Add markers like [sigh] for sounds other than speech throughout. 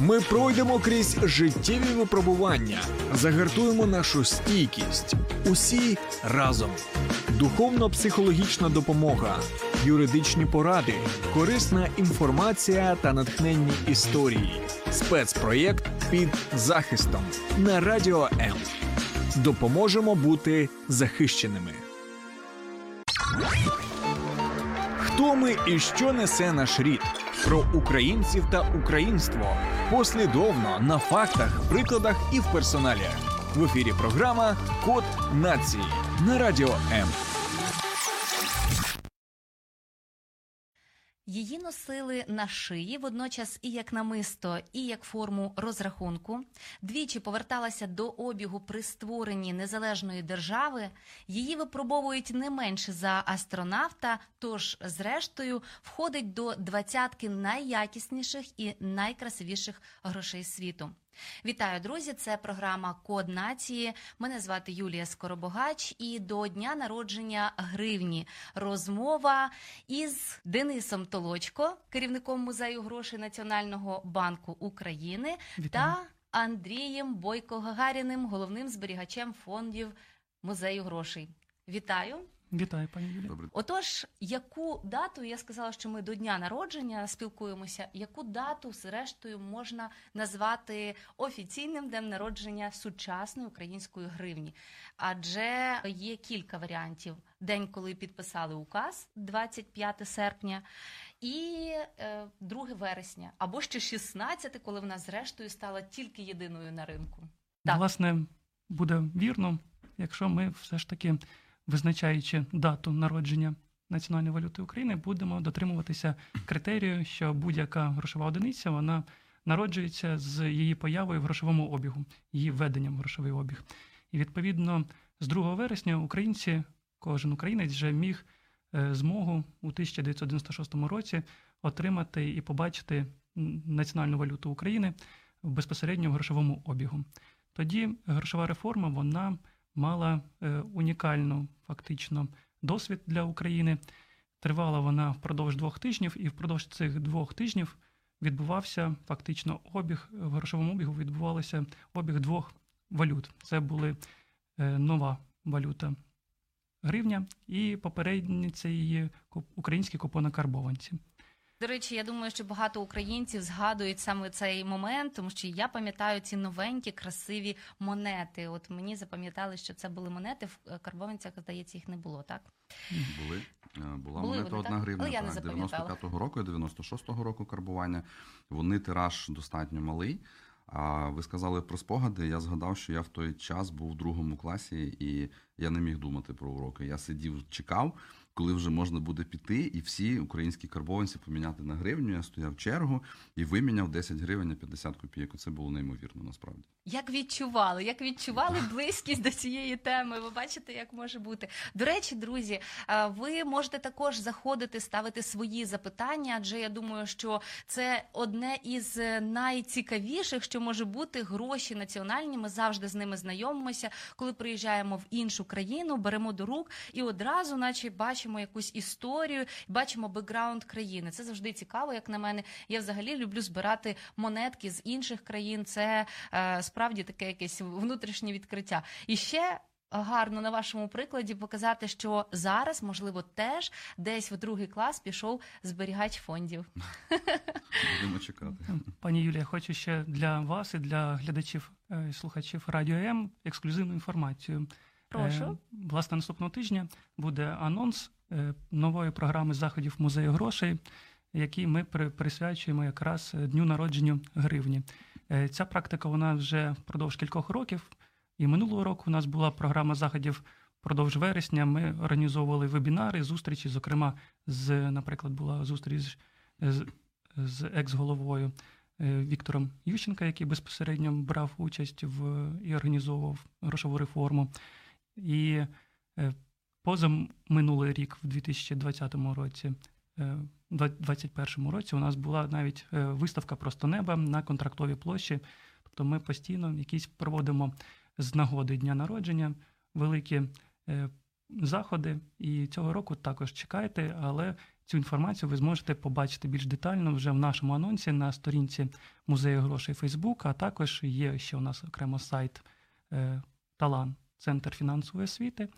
Ми пройдемо крізь життєві випробування, загартуємо нашу стійкість. Усі разом. Духовно-психологічна допомога, юридичні поради, корисна інформація та натхненні історії. Спецпроєкт під захистом на радіо М. Допоможемо бути захищеними. Хто ми і що несе наш рід? Про українців та українство послідовно на фактах, прикладах і в персоналі. В ефірі програма Код нації на радіо М. Її носили на шиї, водночас і як намисто, і як форму розрахунку. Двічі поверталася до обігу при створенні незалежної держави. Її випробовують не менше за астронавта, тож, зрештою, входить до двадцятки найякісніших і найкрасивіших грошей світу. Вітаю, друзі! Це програма Код нації. Мене звати Юлія Скоробогач. І до дня народження гривні розмова із Денисом Толочко, керівником музею грошей Національного банку України, Вітаю. та Андрієм Бойко Гагаріним, головним зберігачем фондів музею грошей. Вітаю! Вітаю, пані Юлія. Добре. Отож, яку дату я сказала, що ми до дня народження спілкуємося, яку дату, зрештою, можна назвати офіційним днем народження сучасної української гривні? Адже є кілька варіантів: день, коли підписали указ, 25 серпня, і е, 2 вересня, або ще 16, коли вона зрештою стала тільки єдиною на ринку. Так. Власне, буде вірно, якщо ми все ж таки, визначаючи дату народження національної валюти України, будемо дотримуватися критерію, що будь-яка грошова одиниця вона народжується з її появою в грошовому обігу, її введенням в грошовий обіг. І відповідно з 2 вересня українці, кожен українець вже міг е, змогу у 1996 році отримати і побачити національну валюту України в безпосередньо в грошовому обігу. Тоді грошова реформа вона мала е, унікальну фактично досвід для України. Тривала вона впродовж двох тижнів, і впродовж цих двох тижнів відбувався фактично обіг в грошовому обігу. Відбувався обіг двох валют. Це були е, нова валюта гривня і попередниця її українські купонокарбованці. До речі, я думаю, що багато українців згадують саме цей момент, тому що я пам'ятаю ці новенькі красиві монети. От мені запам'ятали, що це були монети в е, карбованцях, здається, їх не було, так? Були. Е, Була Були монета вони, одна так? гривня, Але я не так, запам'ятала. 95-го року і 96-го року карбування. Вони тираж достатньо малий. А ви сказали про спогади. Я згадав, що я в той час був в другому класі, і я не міг думати про уроки. Я сидів, чекав, коли вже можна буде піти, і всі українські карбованці поміняти на гривню. Я стояв чергу і виміняв 10 гривень на 50 копійок. Це було неймовірно насправді. Як відчували, як відчували близькість до цієї теми? Ви бачите, як може бути. До речі, друзі, е, ви можете також заходити, ставити свої запитання, адже я думаю, що це одне із е, найцікавіших, що може бути гроші національні. Ми завжди з ними знайомимося, коли приїжджаємо в іншу країну, беремо до рук і одразу, наче бачимо якусь історію, бачимо бекграунд країни. Це завжди цікаво, як на мене. Я взагалі люблю збирати монетки з інших країн. Це е, справді таке якесь внутрішнє відкриття. І ще. Гарно на вашому прикладі показати, що зараз, можливо, теж десь в другий клас пішов зберігач фондів. Будемо чекати. Пані Юлія, хочу ще для вас і для глядачів е, і слухачів Радіо М ексклюзивну інформацію. Прошу. Е, Власне, наступного тижня буде анонс нової програми заходів музею грошей, який ми присвячуємо якраз е, дню народження гривні. Е, Ця практика вона вже впродовж кількох років. І минулого року у нас була програма заходів впродовж вересня. Ми організовували вебінари, зустрічі. Зокрема, з, наприклад, була зустріч з, з екс-головою е, Віктором Ющенка, який безпосередньо брав участь в і організовував грошову реформу. І е, поза минулий рік, в 2020 році, е, 2021 році, у нас була навіть е, виставка Просто неба на контрактовій площі. Тобто ми постійно якісь проводимо з нагоди дня народження великі е, заходи. І цього року також чекайте, але цю інформацію ви зможете побачити більш детально вже в нашому анонсі на сторінці музею грошей Фейсбук, а також є ще у нас окремо сайт е, Талан, Центр фінансової освіти.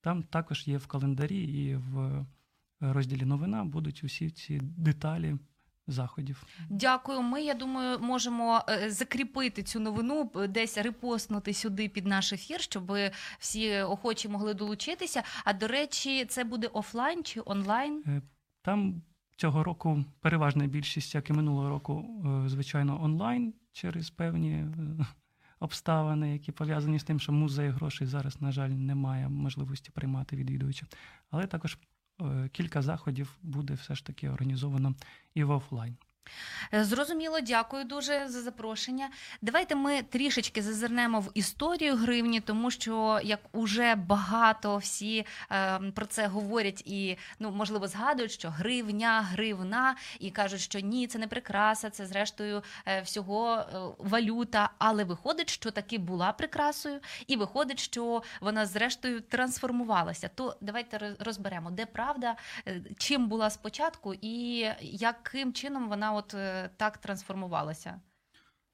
Там також є в календарі і в розділі новина будуть усі ці деталі заходів. Дякую. Ми, я думаю, можемо е, закріпити цю новину, е, десь репостнути сюди під наш ефір, щоб всі охочі могли долучитися. А до речі, це буде офлайн чи онлайн? Там цього року переважна більшість, як і минулого року, е, звичайно, онлайн через певні е, обставини, які пов'язані з тим, що музей грошей зараз, на жаль, немає можливості приймати відвідувачів. Але також е, кілька заходів буде все ж таки організовано і в офлайн. Е, Зрозуміло, дякую дуже за запрошення. Давайте ми трішечки зазирнемо в історію гривні, тому що як уже багато всі е, про це говорять і ну можливо згадують, що гривня, гривна, і кажуть, що ні, це не прикраса, це зрештою е, всього е, валюта. Але виходить, що таки була прикрасою, і виходить, що вона зрештою трансформувалася. То давайте розберемо, де правда, е, чим була спочатку, і яким чином вона от е, так трансформувалася.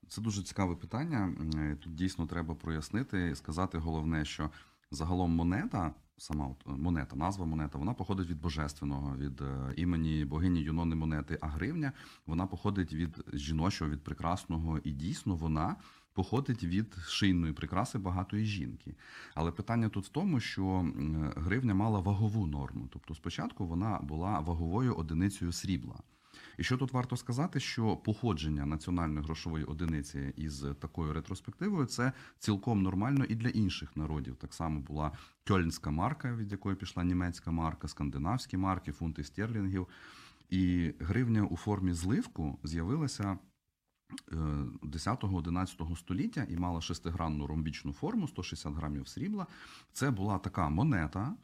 Це дуже цікаве питання. Тут дійсно треба прояснити сказати головне, що загалом монета, сама от, монета, назва монета, вона походить від божественного, від е, імені богині Юнони монети, а гривня вона походить від жіночого, від прекрасного, і дійсно вона походить від шийної прикраси багатої жінки. Але питання тут в тому, що гривня мала вагову норму. Тобто спочатку вона була ваговою одиницею срібла. І що тут варто сказати, що походження національної грошової одиниці із такою ретроспективою це цілком нормально і для інших народів. Так само була кьольнська марка, від якої пішла німецька марка, скандинавські марки, фунти стерлінгів. І гривня у формі зливку з'явилася е, 10-11 століття і мала шестигранну ромбічну форму, 160 грамів срібла. Це була така монета.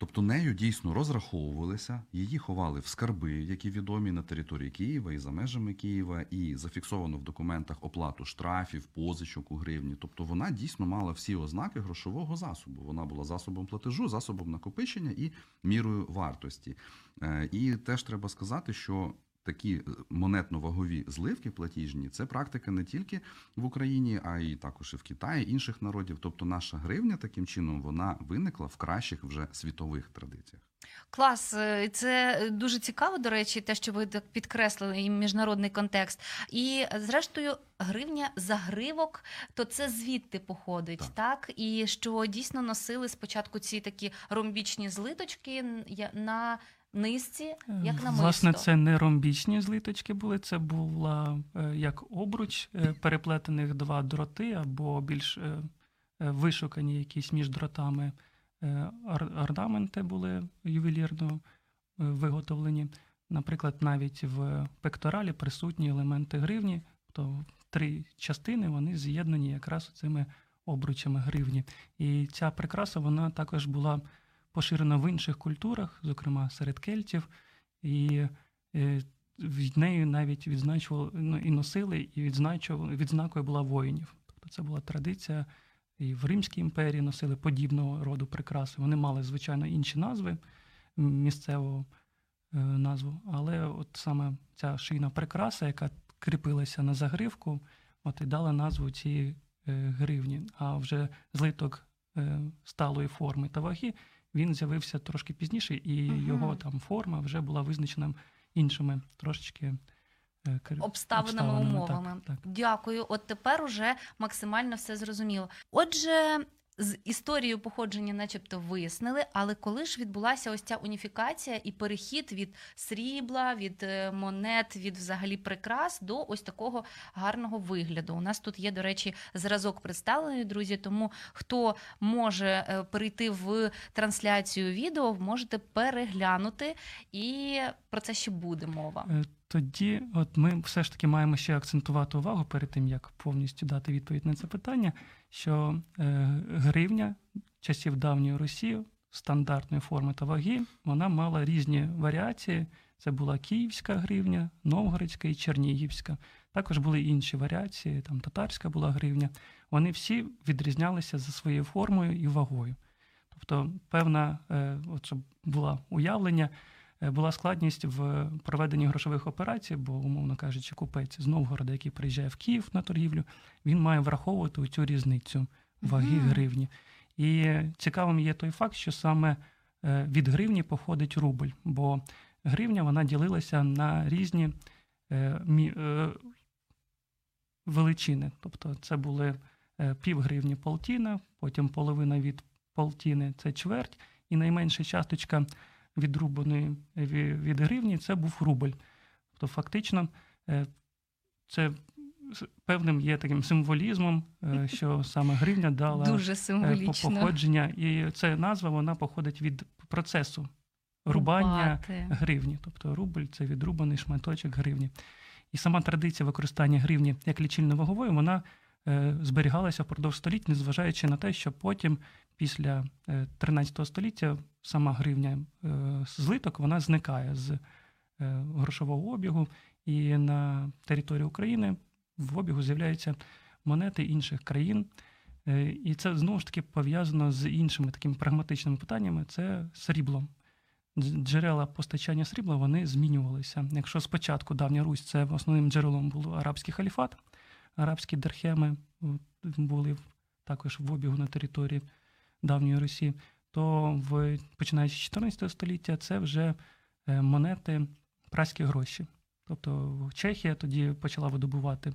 Тобто нею дійсно розраховувалися, її ховали в скарби, які відомі на території Києва і за межами Києва, і зафіксовано в документах оплату штрафів, позичок у гривні. Тобто вона дійсно мала всі ознаки грошового засобу. Вона була засобом платежу, засобом накопичення і мірою вартості. Е, І теж треба сказати, що такі е, монетно-вагові зливки платіжні це практика не тільки в Україні, а й також і в Китаї, інших народів. Тобто наша гривня таким чином вона виникла в кращих вже світових традиціях. Клас, е, це дуже цікаво, до речі, те, що ви так підкреслили і міжнародний контекст. І зрештою, гривня загривок, то це звідти походить, так. Так. І що дійсно носили спочатку ці такі ромбічні злиточки на низці, як на Власне, це не ромбічні злиточки були, це була е, як обруч е, переплетених два дроти або більш е, вишукані якісь між дротами орнаменти були ювелірно виготовлені. Наприклад, навіть в пекторалі присутні елементи гривні, то три частини вони з'єднані якраз цими обручами гривні. І ця прикраса вона також була поширена в інших культурах, зокрема серед кельтів, і е, від нею навіть відзначували ну, і носили, і відзначували відзнакою була воїнів. Тобто це була традиція. І в Римській імперії носили подібного роду прикраси. Вони мали, звичайно, інші назви місцеву е, назву, але от саме ця шийна прикраса, яка кріпилася на загривку, от і дала назву цій е, гривні. А вже злиток сталої форми та ваги він з'явився трошки пізніше, і Мгм. його там форма вже була визначена іншими трошечки Обставинами, Обставинами, умовами. Так, так. Дякую. От тепер уже максимально все зрозуміло. Отже, з історією походження, начебто, вияснили, але коли ж відбулася ось ця уніфікація і перехід від срібла, від е, монет, від взагалі прикрас до ось такого гарного вигляду. У нас тут є, до речі, зразок представлений, друзі. Тому хто може е, перейти в трансляцію відео, можете переглянути, і про це ще буде мова. Тоді, от ми все ж таки маємо ще акцентувати увагу перед тим, як повністю дати відповідь на це питання, що е, гривня часів давньої Русі стандартної форми та ваги, вона мала різні варіації. Це була київська гривня, новгородська і чернігівська. Також були інші варіації, там татарська була гривня. Вони всі відрізнялися за своєю формою і вагою. Тобто, певна, е, от щоб було уявлення, була складність в проведенні грошових операцій, бо, умовно кажучи, купець з Новгорода, який приїжджає в Київ на торгівлю, він має враховувати цю різницю ваги Мгм. гривні. І цікавим є той факт, що саме е, від гривні походить рубль, бо гривня вона ділилася на різні е, е, величини. Тобто це були е, пів гривні полтіна, потім половина від полтіни це чверть, і найменша часточка відрубаної ві- від гривні це був рубль. Тобто, фактично, е, це певним є таким символізмом, е, що саме гривня дала Дуже е, походження, і ця назва вона походить від процесу рубання Рубати. гривні. Тобто рубль це відрубаний шматочок гривні. І сама традиція використання гривні як лічильно-вагової, вона зберігалася впродовж століть, незважаючи на те, що потім, після е, 13 століття, сама гривня е, злиток вона зникає з е, грошового обігу, і на території України в обігу з'являються монети інших країн. Е, І це знову ж таки пов'язано з іншими такими прагматичними питаннями: це срібло. Джерела постачання срібла вони змінювалися. Якщо спочатку давня Русь це основним джерелом був арабський халіфат, арабські дерхеми були також в обігу на території давньої Русі, то в починаючи з 14 століття це вже е, монети праські гроші. Тобто Чехія тоді почала видобувати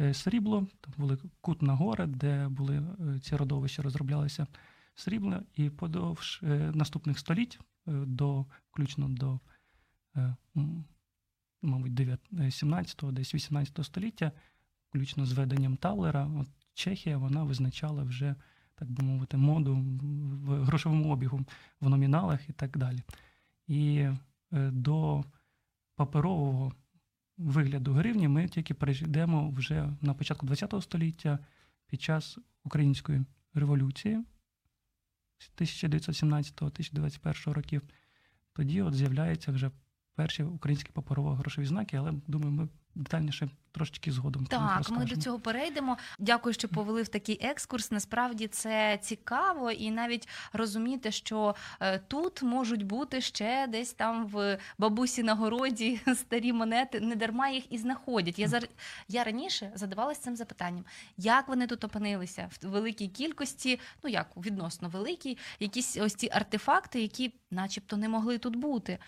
е, срібло, там були Кутна гора, де були е, ці родовища, розроблялися срібла, і подовж наступних століть, до, включно до, мабуть, 9, е, 17-го, десь 18 століття, включно з веденням Таллера, от Чехія вона визначала вже, так би мовити, моду в грошовому обігу, в номіналах і так далі. І е, до паперового вигляду гривні ми тільки перейдемо вже на початку ХХ століття під час української революції 1917-1921 років. Тоді от з'являються вже перші українські паперово-грошові знаки, але думаю, ми детальніше трошечки згодом. Так, ми до цього перейдемо. Дякую, що повели в такий екскурс. Насправді це цікаво, і навіть розуміти, що е, тут можуть бути ще десь там в бабусі на городі [laughs] старі монети. Не дарма їх і знаходять. Я зар... я раніше задавалася цим запитанням, як вони тут опинилися в великій кількості, ну як відносно великій, якісь ось ці артефакти, які, начебто, не могли тут бути.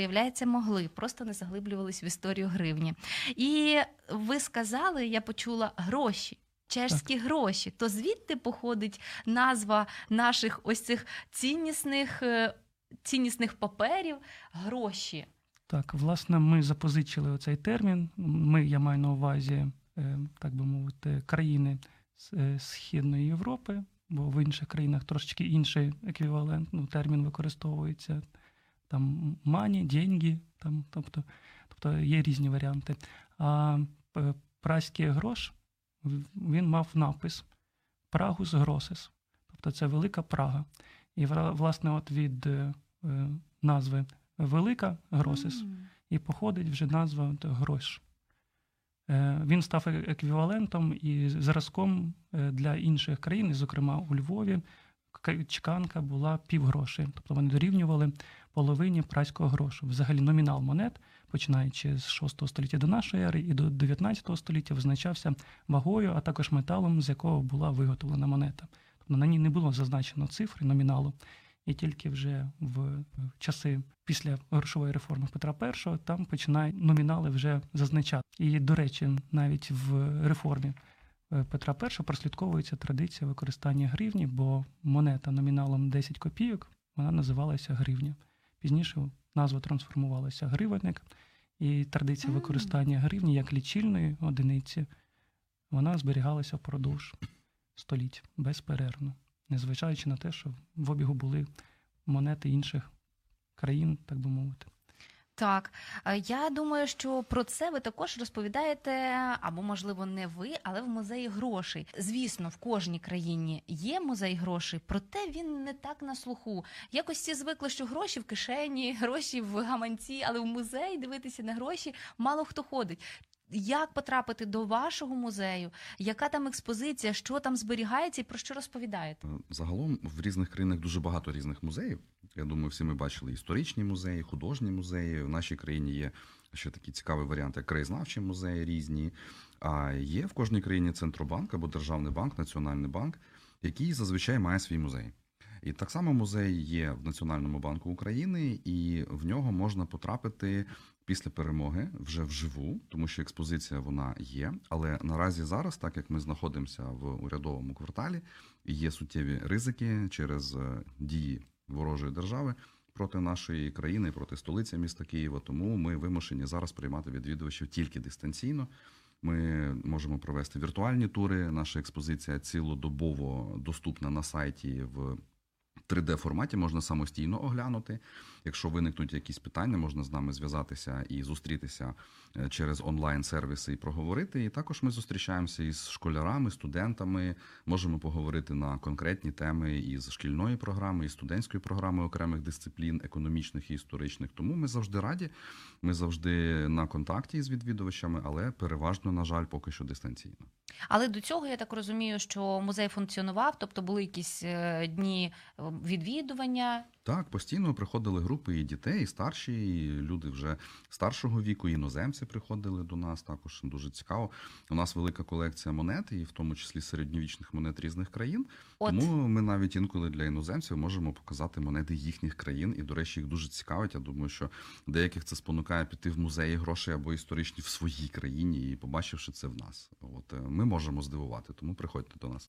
Виявляється, могли, просто не заглиблювались в історію гривні. І ви сказали, я почула гроші. Чешські гроші, то звідти походить назва наших ось цих ціннісних, е, ціннісних паперів гроші. Так, власне, ми запозичили оцей термін. Ми, я маю на увазі, е, так би мовити, країни з- е, Східної Європи, бо в інших країнах трошечки інший еквівалент, ну, термін використовується. Там мані, деньги, там, тобто, тобто є різні варіанти. А е, праський грош він мав напис Прагус Гросес. Тобто це велика Прага. І власне, от від е, назви Велика Гросес і походить вже назва грош. Е, Він став еквівалентом і зразком для інших країн, зокрема у Львові. Чеканка була півгроші, тобто вони дорівнювали половині праського грошу. Взагалі номінал монет, починаючи з 6 століття до нашої ери і до 19 століття, визначався вагою, а також металом, з якого була виготовлена монета. Тобто на ній не було зазначено цифри номіналу. І тільки вже в часи після грошової реформи Петра І там починають номінали вже зазначати. І, до речі, навіть в реформі е, Петра І прослідковується традиція використання гривні, бо монета номіналом 10 копійок вона називалася гривня. Пізніше назва трансформувалася гривенник, і традиція використання гривні як лічильної одиниці вона зберігалася впродовж століть безперервно, незважаючи на те, що в обігу були монети інших країн, так би мовити. Так, Е, я думаю, що про це ви також розповідаєте, або можливо не ви, але в музеї грошей. Звісно, в кожній країні є музей грошей, проте він не так на слуху. Якось всі звикли, що гроші в кишені, [laughs] гроші в гаманці, але в музей дивитися на гроші мало хто ходить. Як потрапити до вашого музею? Яка там експозиція? Що там зберігається і про що розповідаєте? Е, Загалом в різних країнах дуже багато різних музеїв. Я думаю, всі ми бачили історичні музеї, художні музеї. В нашій країні є ще такий цікавий варіант, як краєзнавчі музеї різні. А є в кожній країні центробанк або державний банк, національний банк, який зазвичай має свій музей. І так само музей є в Національному банку України, і в нього можна потрапити після перемоги вже вживу, тому що експозиція вона є. Але наразі зараз, так як ми знаходимося в урядовому кварталі, є суттєві ризики через е, дії ворожої держави проти нашої країни, проти столиці міста Києва. Тому ми вимушені зараз приймати відвідувачів тільки дистанційно. Ми можемо провести віртуальні тури. Наша експозиція цілодобово доступна на сайті в 3D форматі можна самостійно оглянути. Якщо виникнуть якісь питання, можна з нами зв'язатися і зустрітися е, через онлайн-сервіси і проговорити. І також ми зустрічаємося із школярами, студентами, можемо поговорити на конкретні теми із шкільної програми, і студентської програми окремих дисциплін, економічних і історичних. Тому ми завжди раді. Ми завжди на контакті з відвідувачами, але переважно, на жаль, поки що дистанційно. Але до цього я так розумію, що музей функціонував, тобто були якісь е, дні е, відвідування. Так, постійно приходили групи і дітей, і старші, і люди вже старшого віку, і іноземці приходили до нас. Також дуже цікаво. У нас велика колекція монет, і в тому числі середньовічних монет різних країн. От Тому ми навіть інколи для іноземців можемо показати монети їхніх країн, і, до речі, їх дуже цікавить. Я думаю, що деяких це спонукає піти в музеї грошей або історичні в своїй країні, і побачивши це в нас. От е, ми можемо здивувати, тому приходьте до нас.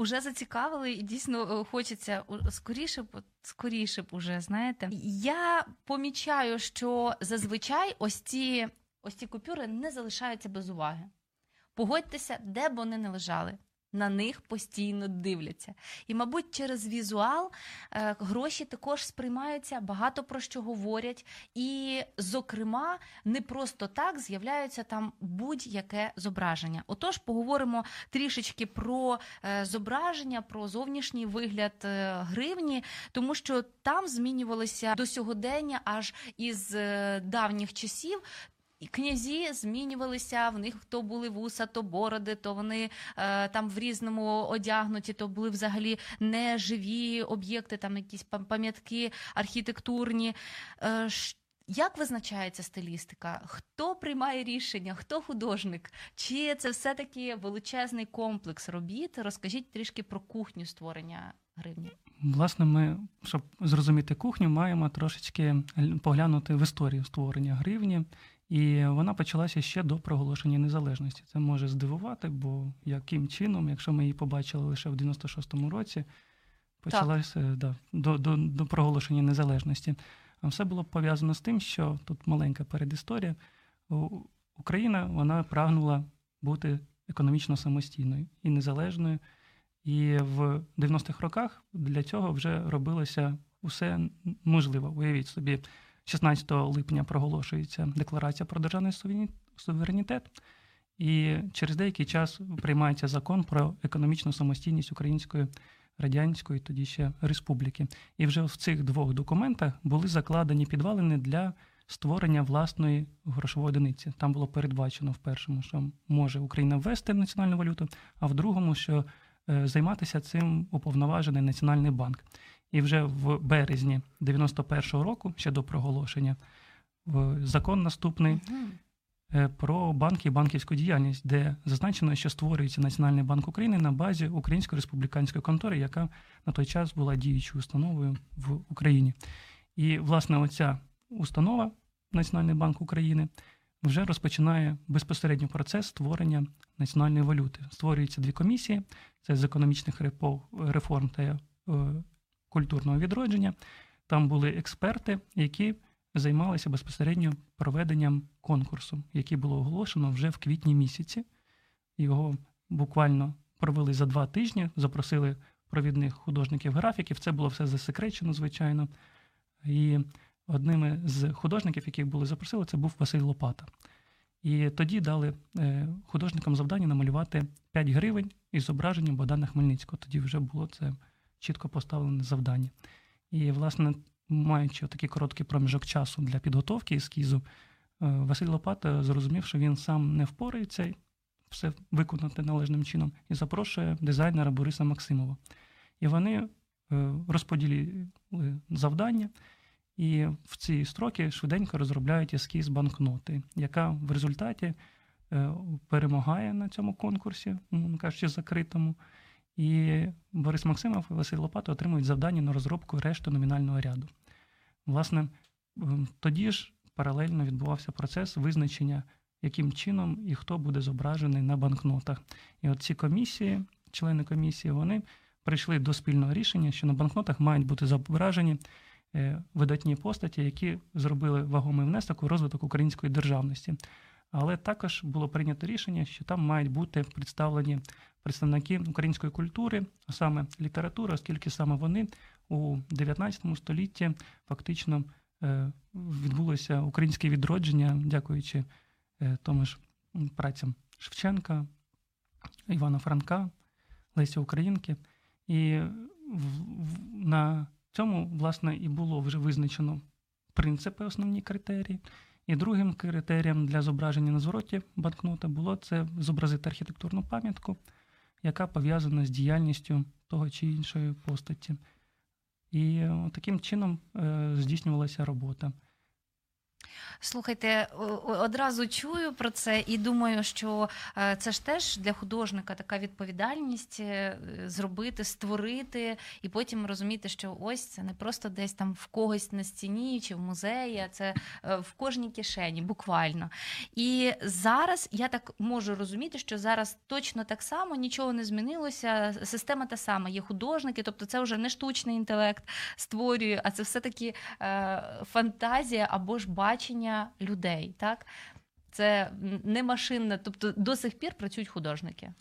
Уже зацікавили, і дійсно е, хочеться скоріше б, скоріше б уже, знаєте. Я помічаю, що зазвичай ось ці, ось ці купюри не залишаються без уваги. Погодьтеся, де б вони не лежали. На них постійно дивляться. І, мабуть, через візуал е, гроші також сприймаються, багато про що говорять. І, зокрема, не просто так з'являється там будь-яке зображення. Отож, поговоримо трішечки про е, зображення, про зовнішній вигляд е, гривні, тому що там змінювалися до сьогодення аж із давніх часів. І князі змінювалися, в них то були вуса, то бороди, то вони е, там в різному одягнуті, то були взагалі неживі об'єкти, там якісь пам'ятки архітектурні. Е, як визначається стилістика? Хто приймає рішення? Хто художник? Чи це все-таки величезний комплекс робіт? Розкажіть трішки про кухню створення гривні. Власне, ми, щоб зрозуміти кухню, маємо трошечки поглянути в історію створення гривні. І вона почалася ще до проголошення незалежності. Це може здивувати, бо яким чином, якщо ми її побачили лише в 96-му році, почалася да, до, до, до проголошення незалежності. А все було пов'язано з тим, що тут маленька передісторія. Україна вона прагнула бути економічно самостійною і незалежною. І в 90-х роках для цього вже робилося усе можливе. Уявіть собі, 16 липня проголошується декларація про державний суверенітет, і через деякий час приймається закон про економічну самостійність Української радянської тоді ще республіки. І вже в цих двох документах були закладені підвалини для створення власної грошової одиниці. Там було передбачено в першому, що може Україна ввести національну валюту, а в другому, що е, займатися цим уповноважений Національний банк. І вже в березні 91-го року, ще до проголошення, закон наступний е, про банки і банківську діяльність, де зазначено, що створюється Національний банк України на базі Української республіканської контори, яка на той час була діючою установою в Україні. І, власне, оця установа, Національний банк України, вже розпочинає безпосередньо процес створення національної валюти. Створюються дві комісії: це з економічних реформ та е, культурного відродження. Там були експерти, які займалися безпосередньо проведенням конкурсу, який було оголошено вже в квітні місяці. Його буквально провели за два тижні, запросили провідних художників-графіків. Це було все засекречено, звичайно. І одним з художників, яких були запросили, це був Василь Лопата. І тоді дали е, художникам завдання намалювати 5 гривень із зображенням Богдана Хмельницького. Тоді вже було це чітко поставлене завдання. І, власне, маючи такий короткий проміжок часу для підготовки ескізу, е, Василь Лопата зрозумів, що він сам не впорається все виконати належним чином, і запрошує дизайнера Бориса Максимова. І вони е, розподілили завдання, і в ці строки швиденько розробляють ескіз банкноти, яка в результаті е, перемагає на цьому конкурсі, умовно кажучи, закритому. І Борис Максимов і Василь Лопата отримують завдання на розробку решти номінального ряду. Власне, тоді ж паралельно відбувався процес визначення, яким чином і хто буде зображений на банкнотах. І от ці комісії, члени комісії, вони прийшли до спільного рішення, що на банкнотах мають бути зображені е, видатні постаті, які зробили вагомий внесок у розвиток української державності. Але також було прийнято рішення, що там мають бути представлені представники української культури, а саме літератури, оскільки саме вони у 19 столітті фактично е, відбулося українське відродження, дякуючи е, тому ж працям Шевченка, Івана Франка, Лесі Українки. І на цьому, власне, і було вже визначено принципи, основні критерії. І другим критерієм для зображення на звороті банкнота було це зобразити архітектурну пам'ятку, яка пов'язана з діяльністю того чи іншої постаті. І е, таким чином е, здійснювалася робота. Слухайте, одразу чую про це і думаю, що е, це ж теж для художника така відповідальність е, зробити, створити, і потім розуміти, що ось це не просто десь там в когось на стіні чи в музеї, а це е, в кожній кишені, буквально. І зараз я так можу розуміти, що зараз точно так само нічого не змінилося. Система та сама, є художники, тобто це вже не штучний інтелект створює, а це все-таки е, фантазія або ж бачення людей. Так? Це не машинне, тобто до сих пір працюють художники.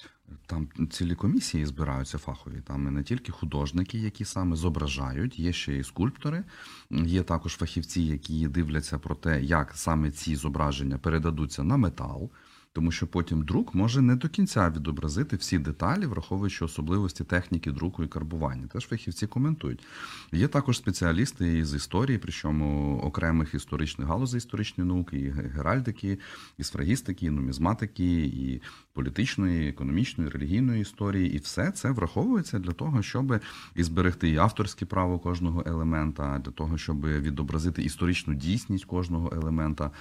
Там цілі комісії збираються фахові. Там не тільки художники, які саме зображають, є ще і скульптори, є також фахівці, які дивляться про те, як саме ці зображення передадуться на метал. Тому що потім друк може не до кінця відобразити всі деталі, враховуючи особливості техніки друку і карбування. Теж фахівці коментують. Є також спеціалісти із історії, причому окремих історичних галузей історичної науки, і геральдики, і сфрагістики, і нумізматики, і політичної, і економічної, і релігійної історії, і все це враховується для того, щоб і зберегти і авторське право кожного елемента, для того, щоб відобразити історичну дійсність кожного елемента.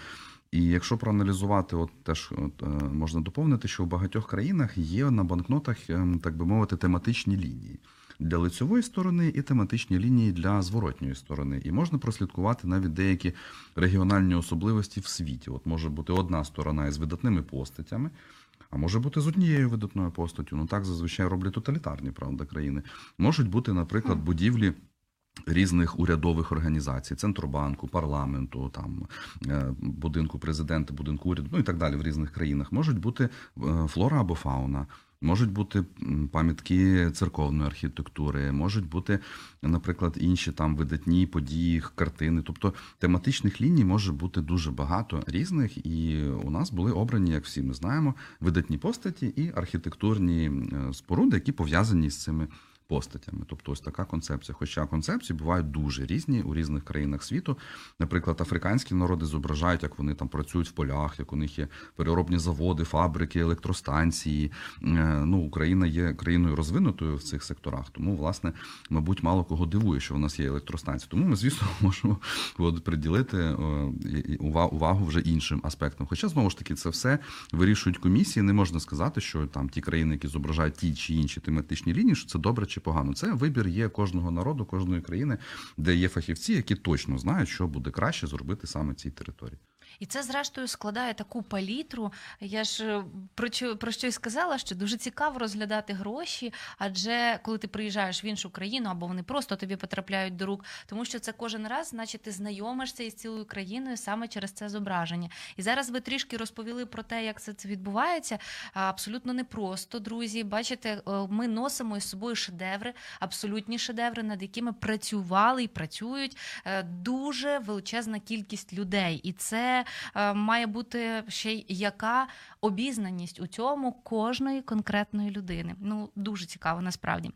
І якщо проаналізувати, от теж от, е, можна доповнити, що в багатьох країнах є на банкнотах, ем, так би мовити, тематичні лінії для лицьової сторони і тематичні лінії для зворотньої сторони. І можна прослідкувати навіть деякі регіональні особливості в світі. От може бути одна сторона із видатними постатями. А може бути з однією видатною постаттю. Ну так зазвичай роблять тоталітарні правда країни. Можуть бути, наприклад, будівлі. Різних урядових організацій, центробанку, парламенту, там е, будинку президента, будинку уряду, ну і так далі в різних країнах можуть бути е, флора або фауна, можуть бути пам'ятки церковної архітектури, можуть бути, наприклад, інші там видатні події, картини. Тобто тематичних ліній може бути дуже багато різних, і у нас були обрані, як всі ми знаємо, видатні постаті і архітектурні е, споруди, які пов'язані з цими постатями. Тобто ось така концепція. Хоча концепції бувають дуже різні у різних країнах світу. Наприклад, африканські народи зображають, як вони там працюють в полях, як у них є переробні заводи, фабрики, електростанції. Е, Ну, Україна є країною розвинутою в цих секторах. Тому, власне, мабуть, мало кого дивує, що в нас є електростанції. Тому ми, звісно, [laughs] можемо приділити е, увагу вже іншим аспектам. Хоча знову ж таки це все вирішують комісії. Не можна сказати, що там ті країни, які зображають ті чи інші тематичні лінії, що це добре чи погано. Це вибір є кожного народу, кожної країни, де є фахівці, які точно знають, що буде краще зробити саме цій території. І це, зрештою, складає таку палітру. Я ж е, про про й сказала, що дуже цікаво розглядати гроші, адже коли ти приїжджаєш в іншу країну, або вони просто тобі потрапляють до рук, тому що це кожен раз, значить, ти знайомишся із цілою країною саме через це зображення. І зараз ви трішки розповіли про те, як це, відбувається. Абсолютно непросто, друзі. Бачите, е, ми носимо із собою шедеври, абсолютні шедеври, над якими працювали і працюють е, дуже величезна кількість людей. І це має бути ще й яка обізнаність у цьому кожної конкретної людини. Ну дуже цікаво насправді.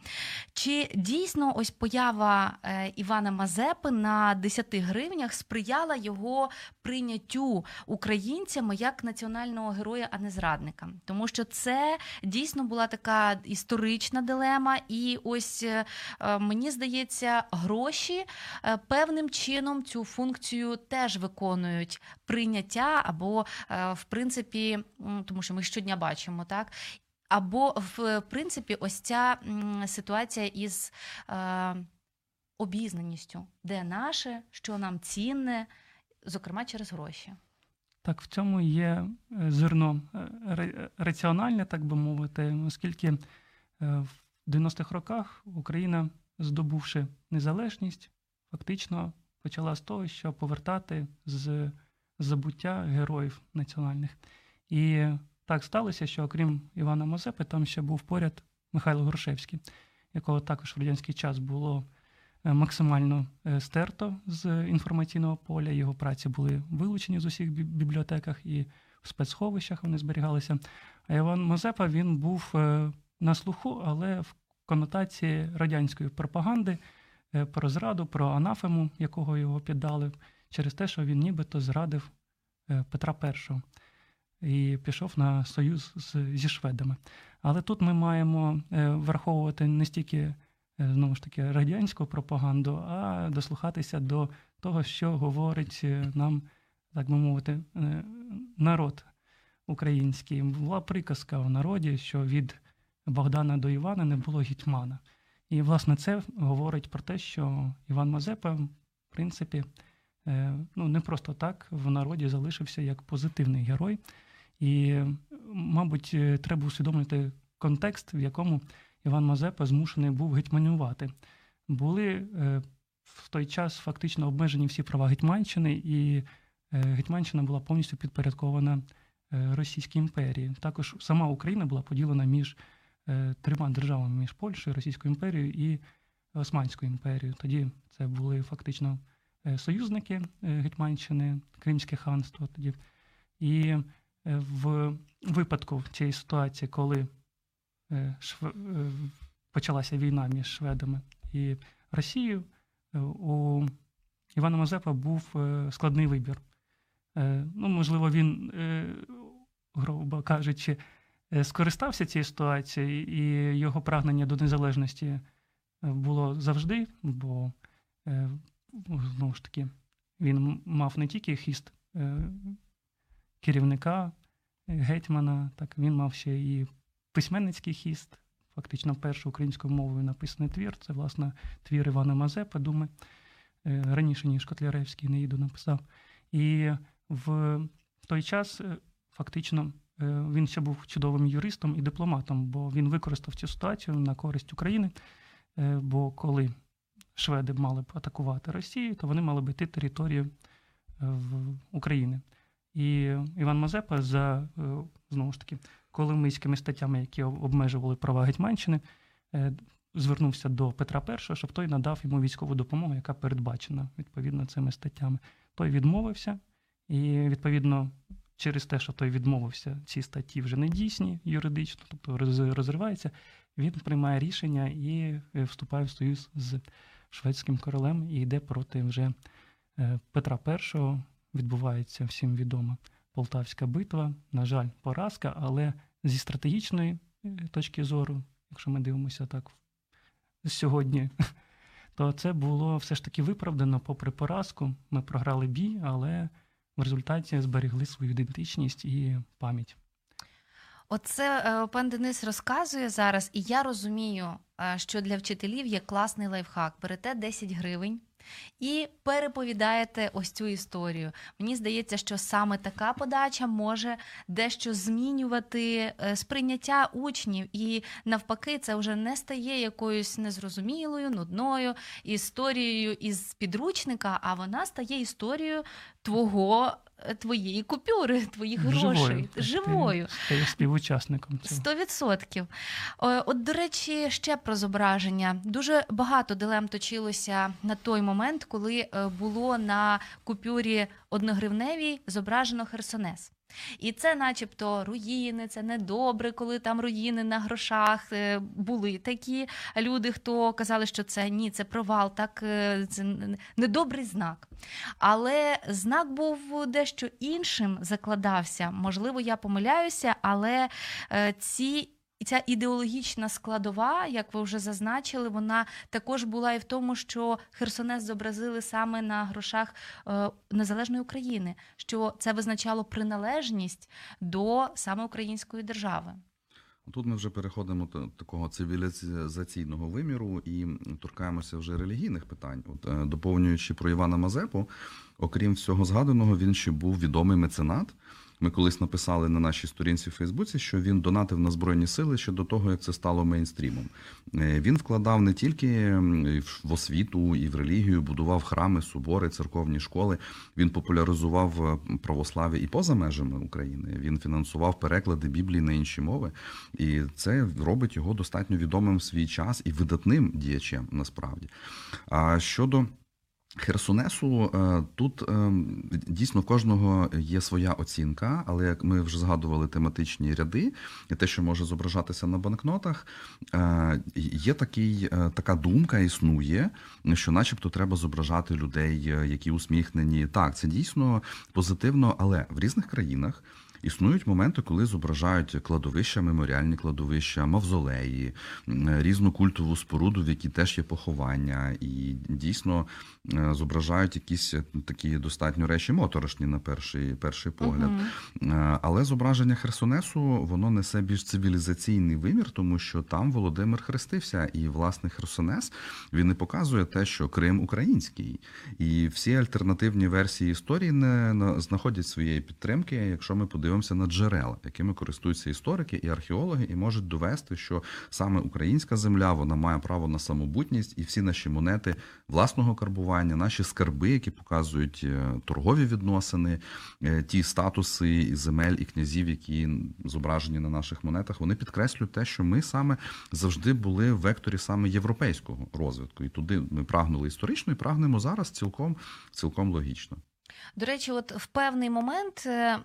Чи дійсно ось поява е, Івана Мазепи на 10 гривнях сприяла його прийняттю українцями як національного героя, а не зрадника? Тому що це дійсно була така історична дилема, і ось е, е, мені здається, гроші е, певним чином цю функцію теж виконують прийняття, або е, в принципі, тому що ми щодня бачимо, так. Або в принципі, ось ця ситуація із е, обізнаністю, де наше, що нам цінне, зокрема через гроші. Так, в цьому є е, зерно е, раціональне, так би мовити, оскільки в 90-х роках Україна, здобувши незалежність, фактично почала з того, що повертати з забуття героїв національних. І так сталося, що окрім Івана Мазепи, там ще був поряд Михайло Грушевський, якого також в радянський час було е, максимально е, стерто з інформаційного поля. Його праці були вилучені з усіх бібліотеках і в спецсховищах вони зберігалися. А Іван Мазепа він був е, на слуху, але в конотації радянської пропаганди про зраду, про анафему, якого його піддали, через те, що він нібито зрадив е, Петра І і пішов на союз з, зі шведами. Але тут ми маємо е, враховувати не стільки е, знову ж таки радянську пропаганду, а дослухатися до того, що говорить нам, так би мовити, народ український. Була приказка в народі, що від Богдана до Івана не було гетьмана. І, власне, це говорить про те, що Іван Мазепа, в принципі, ну, не просто так в народі залишився як позитивний герой. І, мабуть, е, треба усвідомити контекст, в якому Іван Мазепа змушений був гетьманювати. Були е, в той час фактично обмежені всі права Гетьманщини, і е, Гетьманщина була повністю підпорядкована е, Російській імперії. Також сама Україна була поділена між е, трьома державами: між Польщею, Російською імперією і Османською імперією. Тоді це були фактично е, союзники е, Гетьманщини, Кримське ханство тоді. І е, в випадку цієї ситуації, коли е, шв- е, почалася війна між шведами і Росією, е, у Івана Мазепа був е, складний вибір. Е, Ну, можливо, він, е, грубо кажучи, е, скористався цією ситуацією, і його прагнення до незалежності е, було завжди, бо е, знову ж таки він мав не тільки хіст е, керівника, е, гетьмана, так він мав ще і письменницький хіст. Фактично, першою українською мовою написаний твір. Це, власне, твір Івана Мазепи, думи, е, раніше, ніж Котляревський Неїду написав. І в той час фактично він ще був чудовим юристом і дипломатом, бо він використав цю ситуацію на користь України. Бо коли шведи мали б атакувати Росію, то вони мали б йти територію е, України. І Іван Мазепа за е, знову ж таки коломийськими статтями, які обмежували права Гетьманщини, е, звернувся до Петра І, щоб той надав йому військову допомогу, яка передбачена відповідно цими статтями. Той відмовився, і відповідно через те, що той відмовився, ці статті вже не дійсні юридично, тобто розривається, він приймає рішення і вступає в союз з шведським королем і йде проти вже е, Петра І. Відбувається всім відома Полтавська битва. На жаль, поразка, але зі стратегічної е, точки зору, якщо ми дивимося так сьогодні, [laughs] то це було все ж таки виправдано попри поразку. Ми програли бій, але в результаті зберегли свою ідентичність і пам'ять. Оце е, пан Денис розказує зараз, і я розумію, е, що для вчителів є класний лайфхак. Берете 10 гривень і переповідаєте ось цю історію. Мені здається, що саме така подача може дещо змінювати е, сприйняття учнів, і навпаки, це вже не стає якоюсь незрозумілою, нудною історією із підручника, а вона стає історією твого. Е, Твоєї купюри, [laughs] твоїх грошей, Живою. живою. Ти співучасником. Сто відсотків. Е, От, до речі, ще про зображення. Дуже багато дилем точилося на той момент, коли е, було на купюрі одногривневій зображено Херсонес. І це, начебто, руїни, це недобре, коли там руїни на грошах. Е, Були такі люди, хто казали, що це ні, це провал, так е, це недобрий знак. Але знак був дещо іншим закладався. Можливо, я помиляюся, але е, ці. І ця ідеологічна складова, як ви вже зазначили, вона також була і в тому, що Херсонес зобразили саме на грошах е, незалежної України, що це визначало приналежність до саме української держави. Тут ми вже переходимо до такого цивілізаційного виміру і торкаємося вже релігійних питань. От е, доповнюючи про Івана Мазепу, окрім всього згаданого, він ще був відомий меценат. Ми колись написали на нашій сторінці в Фейсбуці, що він донатив на збройні сили ще до того, як це стало мейнстрімом. Е, Він вкладав не тільки в освіту і в релігію, будував храми, собори, церковні школи. Він популяризував е, православ'я і поза межами України. Він фінансував переклади Біблії на інші мови, і це робить його достатньо відомим в свій час і видатним діячем насправді. А щодо Херсонесу е, тут е, дійсно кожного є своя оцінка, але як ми вже згадували тематичні ряди, і те, що може зображатися на банкнотах, е, є такий, така думка, існує, що, начебто, треба зображати людей, які усміхнені. Так, це дійсно позитивно, але в різних країнах. Існують моменти, коли зображають кладовища, меморіальні кладовища, мавзолеї, різну культову споруду, в якій теж є поховання, і дійсно е, зображають якісь е, такі достатньо речі моторошні на перший, перший погляд. Е, Але зображення Херсонесу воно несе більш цивілізаційний вимір, тому що там Володимир хрестився, і власне Херсонес він не показує те, що Крим український, і всі альтернативні версії історії не знаходять своєї підтримки, якщо ми подивимося на джерела, якими користуються історики і археологи, і можуть довести, що саме українська земля вона має право на самобутність, і всі наші монети власного карбування, наші скарби, які показують е, торгові відносини, е, ті статуси і земель і князів, які зображені на наших монетах, вони підкреслюють те, що ми саме завжди були в векторі саме європейського розвитку, і туди ми прагнули історично, і прагнемо зараз цілком цілком логічно. До речі, от в певний момент е,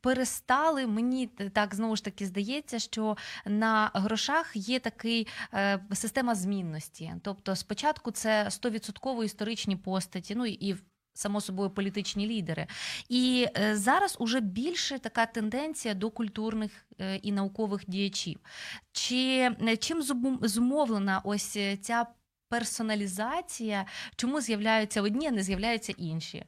перестали мені так знову ж таки здається, що на грошах є такий е, система змінності. Тобто, спочатку це 100% історичні постаті, ну і Само собою політичні лідери, і е, зараз уже більше така тенденція до культурних е, і наукових діячів. Чи е, чим зумов- зумовлена ось е, ця персоналізація? Чому з'являються одні, а не з'являються інші?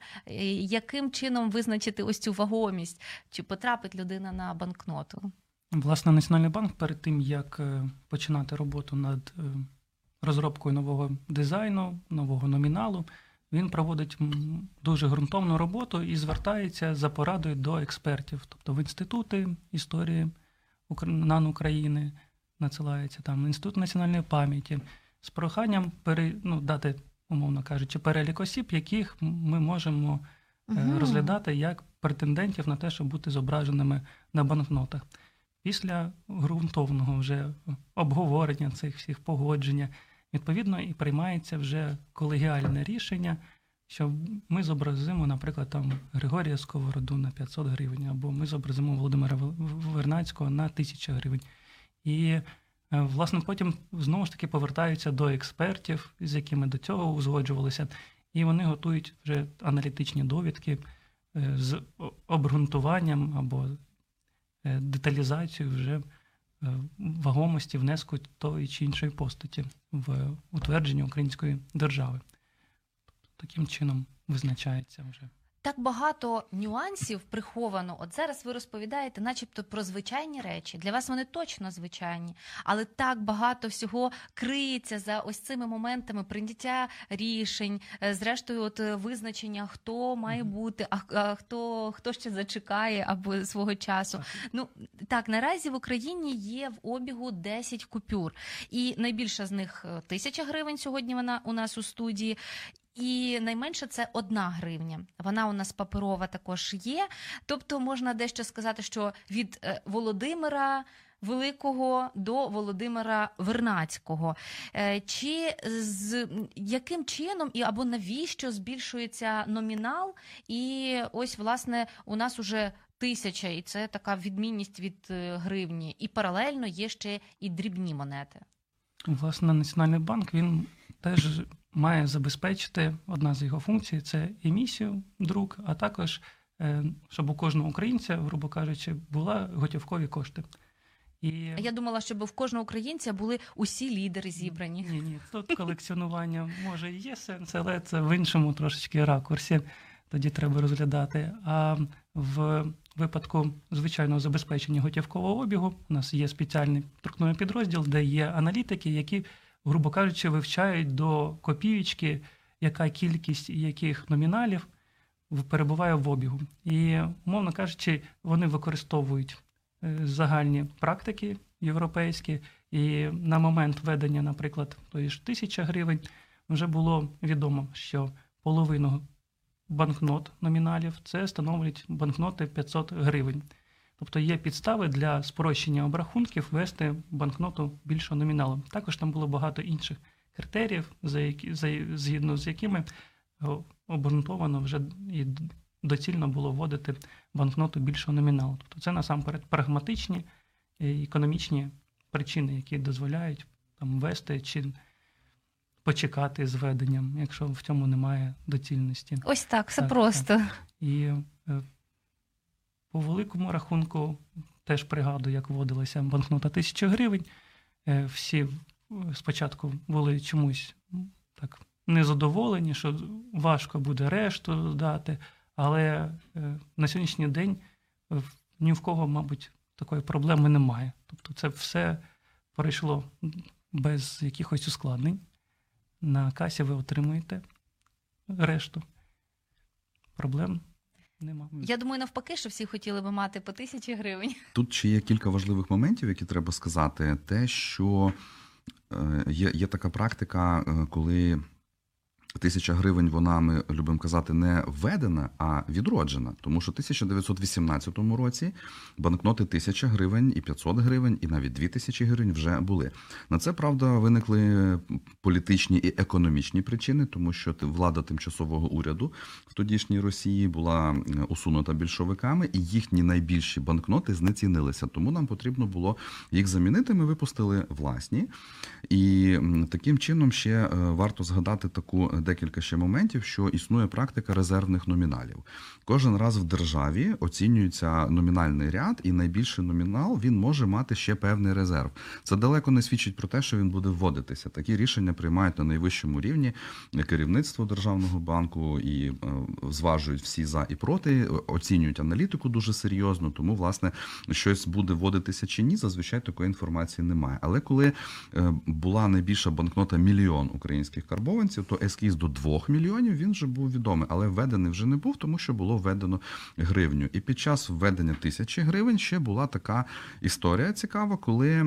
Яким чином визначити ось цю вагомість? Чи потрапить людина на банкноту? Власне, Національний банк перед тим, як е, починати роботу над е, розробкою нового дизайну, нового номіналу, він проводить дуже ґрунтовну роботу і звертається за порадою до експертів, тобто в інститути історії НАН України надсилається там інститут національної пам'яті з проханням пере, ну, дати, умовно кажучи, перелік осіб, яких ми можемо Мгм. розглядати як претендентів на те, щоб бути зображеними на банкнотах. Після ґрунтовного вже обговорення цих всіх погодження, відповідно, і приймається вже колегіальне рішення, що ми зобразимо, наприклад, там Григорія Сковороду на 500 гривень, або ми зобразимо Володимира Вернацького на 1000 гривень. І власне потім знову ж таки повертаються до експертів, з якими до цього узгоджувалися, і вони готують вже аналітичні довідки е, з обґрунтуванням або е, деталізацією вже е, вагомості внеску тої чи іншої постаті в утвердження української держави. Таким чином визначається вже. Так багато нюансів приховано. От зараз ви розповідаєте, начебто, про звичайні речі. Для вас вони точно звичайні, але так багато всього криється за ось цими моментами прийняття рішень, е, зрештою, от е, визначення, хто має бути, а, хто, хто ще зачекає або свого часу. Ну так, наразі в Україні є в обігу 10 купюр, і найбільша з них е, тисяча гривень. Сьогодні вона у нас у студії. І найменше це одна гривня. Вона у нас паперова також є. Тобто можна дещо сказати, що від е, Володимира Великого до Володимира Вернацького. Е, Чи з яким чином і або навіщо збільшується номінал? І ось власне у нас уже тисяча, і це така відмінність від е, гривні. І паралельно є ще і дрібні монети. Власне, Національний банк він теж має забезпечити одна з його функцій це емісію друк, а також е, щоб у кожного українця, грубо кажучи, була готівкові кошти. І Я думала, щоб в кожного українця були усі лідери зібрані. ні, ні, тут [laughs] колекціонування може і є сенс, але це в іншому трошечки ракурсі. Тоді треба розглядати. А в випадку звичайного забезпечення готівкового обігу у нас є спеціальний структурний підрозділ, де є аналітики, які, грубо кажучи, вивчають до копієчки, яка кількість яких номіналів перебуває в обігу. І, умовно кажучи, вони використовують е, загальні практики європейські, і на момент введення, наприклад, тої ж тисячі гривень, вже було відомо, що половину банкнот номіналів це становлять банкноти 500 гривень. Тобто є підстави для спрощення обрахунків ввести банкноту більшого номіналу. Також там було багато інших критеріїв, за які, за, згідно з якими обґрунтовано вже і доцільно було вводити банкноту більшого номіналу. Тобто це насамперед прагматичні економічні причини, які дозволяють там ввести чи почекати з введенням, якщо в цьому немає доцільності. Ось так, все Так, просто. І по великому рахунку теж пригадую, як вводилася банкнота 1000 гривень. Е, Всі е, спочатку були чомусь так незадоволені, що важко буде решту дати, але е, на сьогоднішній день ні в кого, мабуть, такої проблеми немає. Тобто це все пройшло без якихось ускладнень. На касі ви отримуєте решту. Проблем нема. Я думаю, навпаки, що всі хотіли би мати по тисячі гривень. Тут ще є кілька важливих моментів, які треба сказати. Те, що е, є, є така практика, е, коли тисяча гривень, вона, ми любимо казати, не введена, а відроджена. Тому що в 1918 році банкноти 1000 гривень і 500 гривень, і навіть 2000 гривень вже були. На це правда виникли політичні і економічні причини, тому що влада тимчасового уряду в тодішній Росії була е, усунута більшовиками, і їхні найбільші банкноти знецінилися. Тому нам потрібно було їх замінити. Ми випустили власні. І таким чином ще е, варто згадати таку декілька ще моментів, що існує практика резервних номіналів. Кожен раз в державі оцінюється номінальний ряд, і найбільший номінал він може мати ще певний резерв. Це далеко не свідчить про те, що він буде вводитися. Такі рішення приймають на найвищому рівні керівництво державного банку і е, зважують всі за і проти, оцінюють аналітику дуже серйозно. Тому, власне, щось буде вводитися чи ні, зазвичай такої інформації немає. Але коли е, була найбільша банкнота мільйон українських карбованців, то ескіз до 2 мільйонів він вже був відомий, але введений вже не був, тому що було введено гривню. І під час введення тисячі гривень ще була така історія цікава, коли е,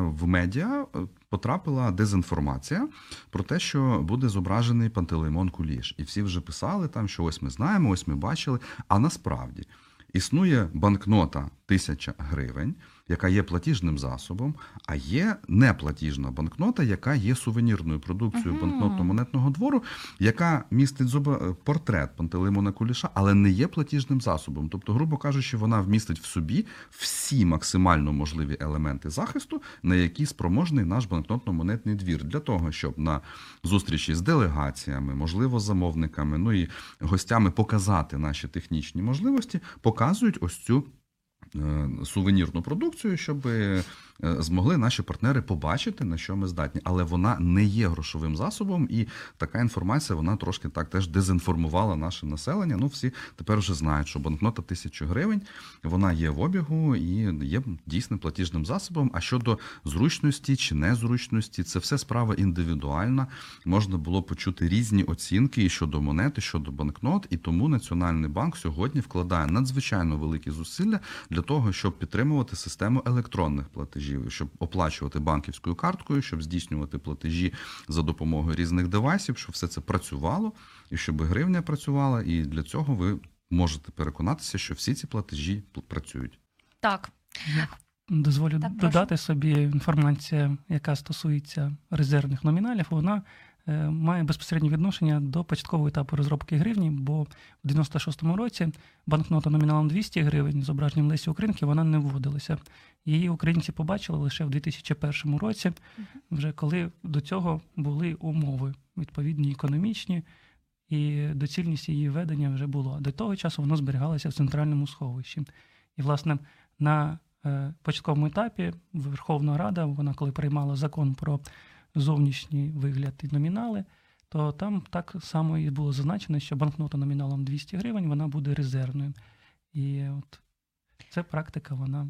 в медіа е, потрапила дезінформація про те, що буде зображений Пантелеймон Куліш. І всі вже писали там, що ось ми знаємо, ось ми бачили. А насправді існує банкнота тисяча гривень, яка є платіжним засобом, а є неплатіжна банкнота, яка є сувенірною продукцією Мгм. банкнотно-монетного двору, яка містить зоба- портрет Пантелеймона Куліша, але не є платіжним засобом. Тобто, грубо кажучи, вона вмістить в собі всі максимально можливі елементи захисту, на які спроможний наш банкнотно-монетний двір, для того, щоб на зустрічі з делегаціями, можливо, замовниками, ну і гостями показати наші технічні можливості, показують ось цю е, сувенірну продукцію, щоб е, змогли наші партнери побачити, на що ми здатні, але вона не є грошовим засобом, і така інформація вона трошки так теж дезінформувала наше населення. Ну, всі тепер вже знають, що банкнота тисячу гривень вона є в обігу і є дійсним платіжним засобом. А щодо зручності чи незручності, це все справа індивідуальна. Можна було почути різні оцінки і щодо монети, щодо банкнот, і тому Національний банк сьогодні вкладає надзвичайно великі зусилля для того, щоб підтримувати систему електронних платежів, щоб оплачувати банківською карткою, щоб здійснювати платежі за допомогою різних девайсів, щоб все це працювало і щоб гривня працювала. І для цього ви можете переконатися, що всі ці платежі працюють. Так. Дозволю Так, додати собі інформація, яка стосується резервних номіналів, вона має безпосереднє відношення до початкового етапу розробки гривні, бо в 96-му році банкнота номіналом 200 гривень з зображенням Лесі Українки вона не вводилася. Її українці побачили лише в 2001 році, вже коли до цього були умови відповідні економічні, і доцільність її ведення вже було. До того часу воно зберігалося в центральному сховищі. І, власне, на е, початковому етапі Верховна Рада, вона коли приймала закон про зовнішній вигляд і номінали, то там так само і було зазначено, що банкнота номіналом 200 гривень вона буде резервною. І от ця практика вона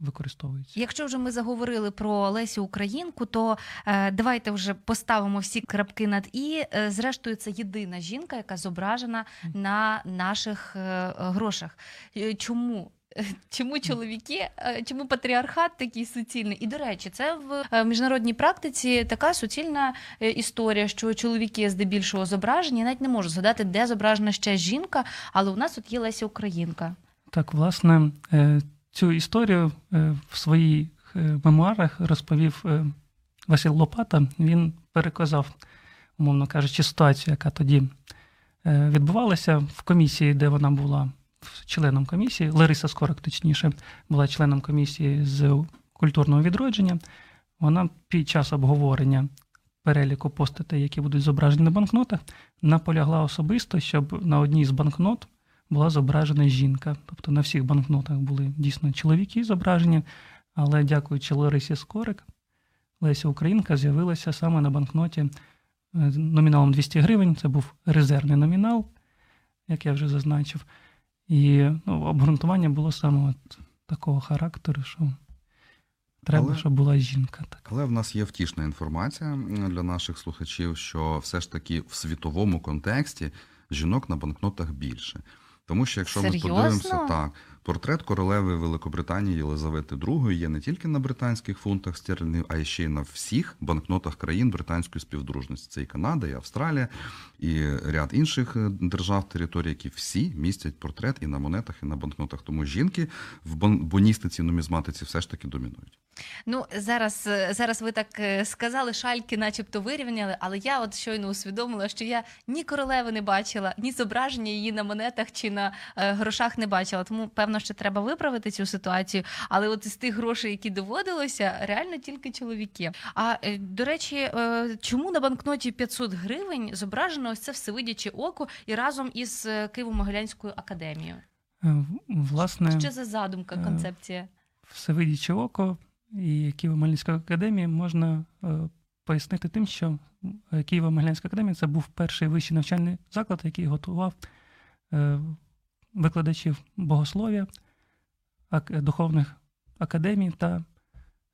використовується. Якщо вже ми заговорили про Лесю Українку, то е, давайте вже поставимо всі крапки над і. Е, зрештою, це єдина жінка, яка зображена на наших е, грошах. Е, Чому? Чому чоловіки, е, чому патріархат такий суцільний? І до речі, це в е, міжнародній практиці така суцільна е, історія, що чоловіки здебільшого зображені. Я навіть не можу згадати, де зображена ще жінка, але у нас тут є Леся Українка. Так, власне, цю історію в своїх мемуарах розповів Василь Лопата. Він переказав, умовно кажучи, ситуацію, яка тоді відбувалася в комісії, де вона була членом комісії. Лариса Скорик, точніше, була членом комісії з культурного відродження. Вона під час обговорення переліку постатей, які будуть зображені на банкнотах, наполягла особисто, щоб на одній з банкнот була зображена жінка. Тобто на всіх банкнотах були дійсно чоловіки зображені, але дякуючи Ларисі Скорик, Леся Українка з'явилася саме на банкноті е, номіналом 200 гривень. Це був резервний номінал, як я вже зазначив. І ну, обґрунтування було саме от такого характеру, що треба, Але- щоб була жінка. Так. Але в нас є втішна інформація для наших слухачів, що все ж таки в світовому контексті жінок на банкнотах більше. Тому що якщо Серйозно? ми подивимося, так портрет королеви Великобританії Єлизавети II є не тільки на британських фунтах стерлінгів, а ще й на всіх банкнотах країн британської співдружності. Це і Канада, і Австралія, і ряд інших е, держав територій, які всі містять портрет і на монетах, і на банкнотах. Тому жінки в бон- боністиці, нумізматиці все ж таки домінують. Ну зараз, е, зараз ви так е, сказали, шальки, начебто вирівняли, але я от щойно усвідомила, що я ні королеви не бачила, ні зображення її на монетах чи на грошах не бачила. Тому певно, що треба виправити цю ситуацію. Але от із тих грошей, які доводилося, реально тільки чоловіки. А е, до речі, е, чому на банкноті 500 гривень зображено ось це всевидяче око і разом із е, Києво-Могилянською академією? Власне, Що за задумка, концепція? всевидяче око і Києво-Могилянська академія можна пояснити тим, що Києво-Могилянська академія це був перший вищий навчальний заклад, який готував викладачів богослов'я, духовних академій та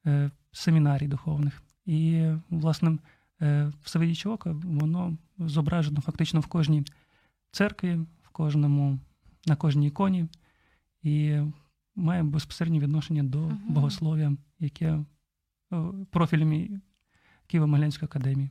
е, семінарій духовних. І, власне, е, всевидяче око воно зображено фактично в кожній церкві, в кожному, на кожній іконі. І має безпосереднє відношення до Мгм. богослов'я, яке е, профілем Києво-Могилянської академії.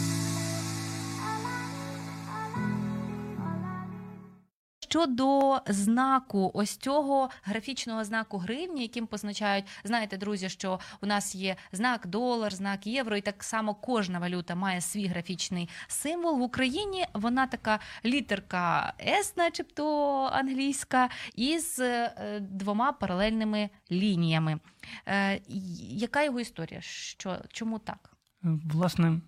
Щодо знаку, ось цього графічного знаку гривні, яким позначають, знаєте, друзі, що у нас є знак долар, знак євро, і так само кожна валюта має свій графічний символ. В Україні вона така літерка С, начебто англійська, із е, двома паралельними лініями. Е, Яка його історія? Що чому так? Власне,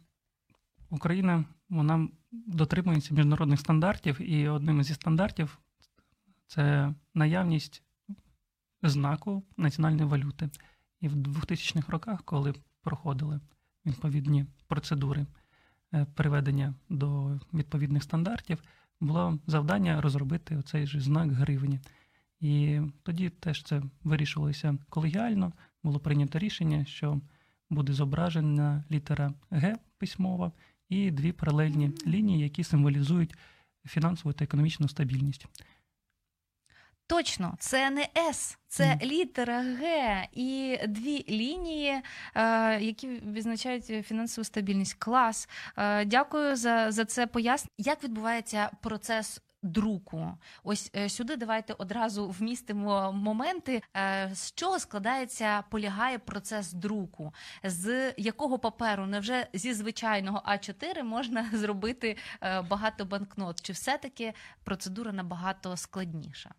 Україна вона дотримується міжнародних стандартів, і одним зі стандартів це наявність знаку національної валюти. І в 2000-х роках, коли проходили відповідні процедури е, приведення до відповідних стандартів, було завдання розробити оцей же знак гривні. І тоді теж це вирішувалося колегіально. Було прийнято рішення, що буде зображена літера Г письмова і дві паралельні лінії, які символізують фінансову та економічну стабільність. Точно, це не С, це літера Г і дві лінії, е, які відзначають фінансову стабільність. Клас. Е, Дякую за, за це пояснення. Як відбувається процес? Друку, ось е, сюди давайте одразу вмістимо моменти, е, з чого складається, полягає процес друку, з якого паперу, невже зі звичайного А4 можна [laughs] зробити е, багато банкнот? Чи все-таки процедура набагато складніша?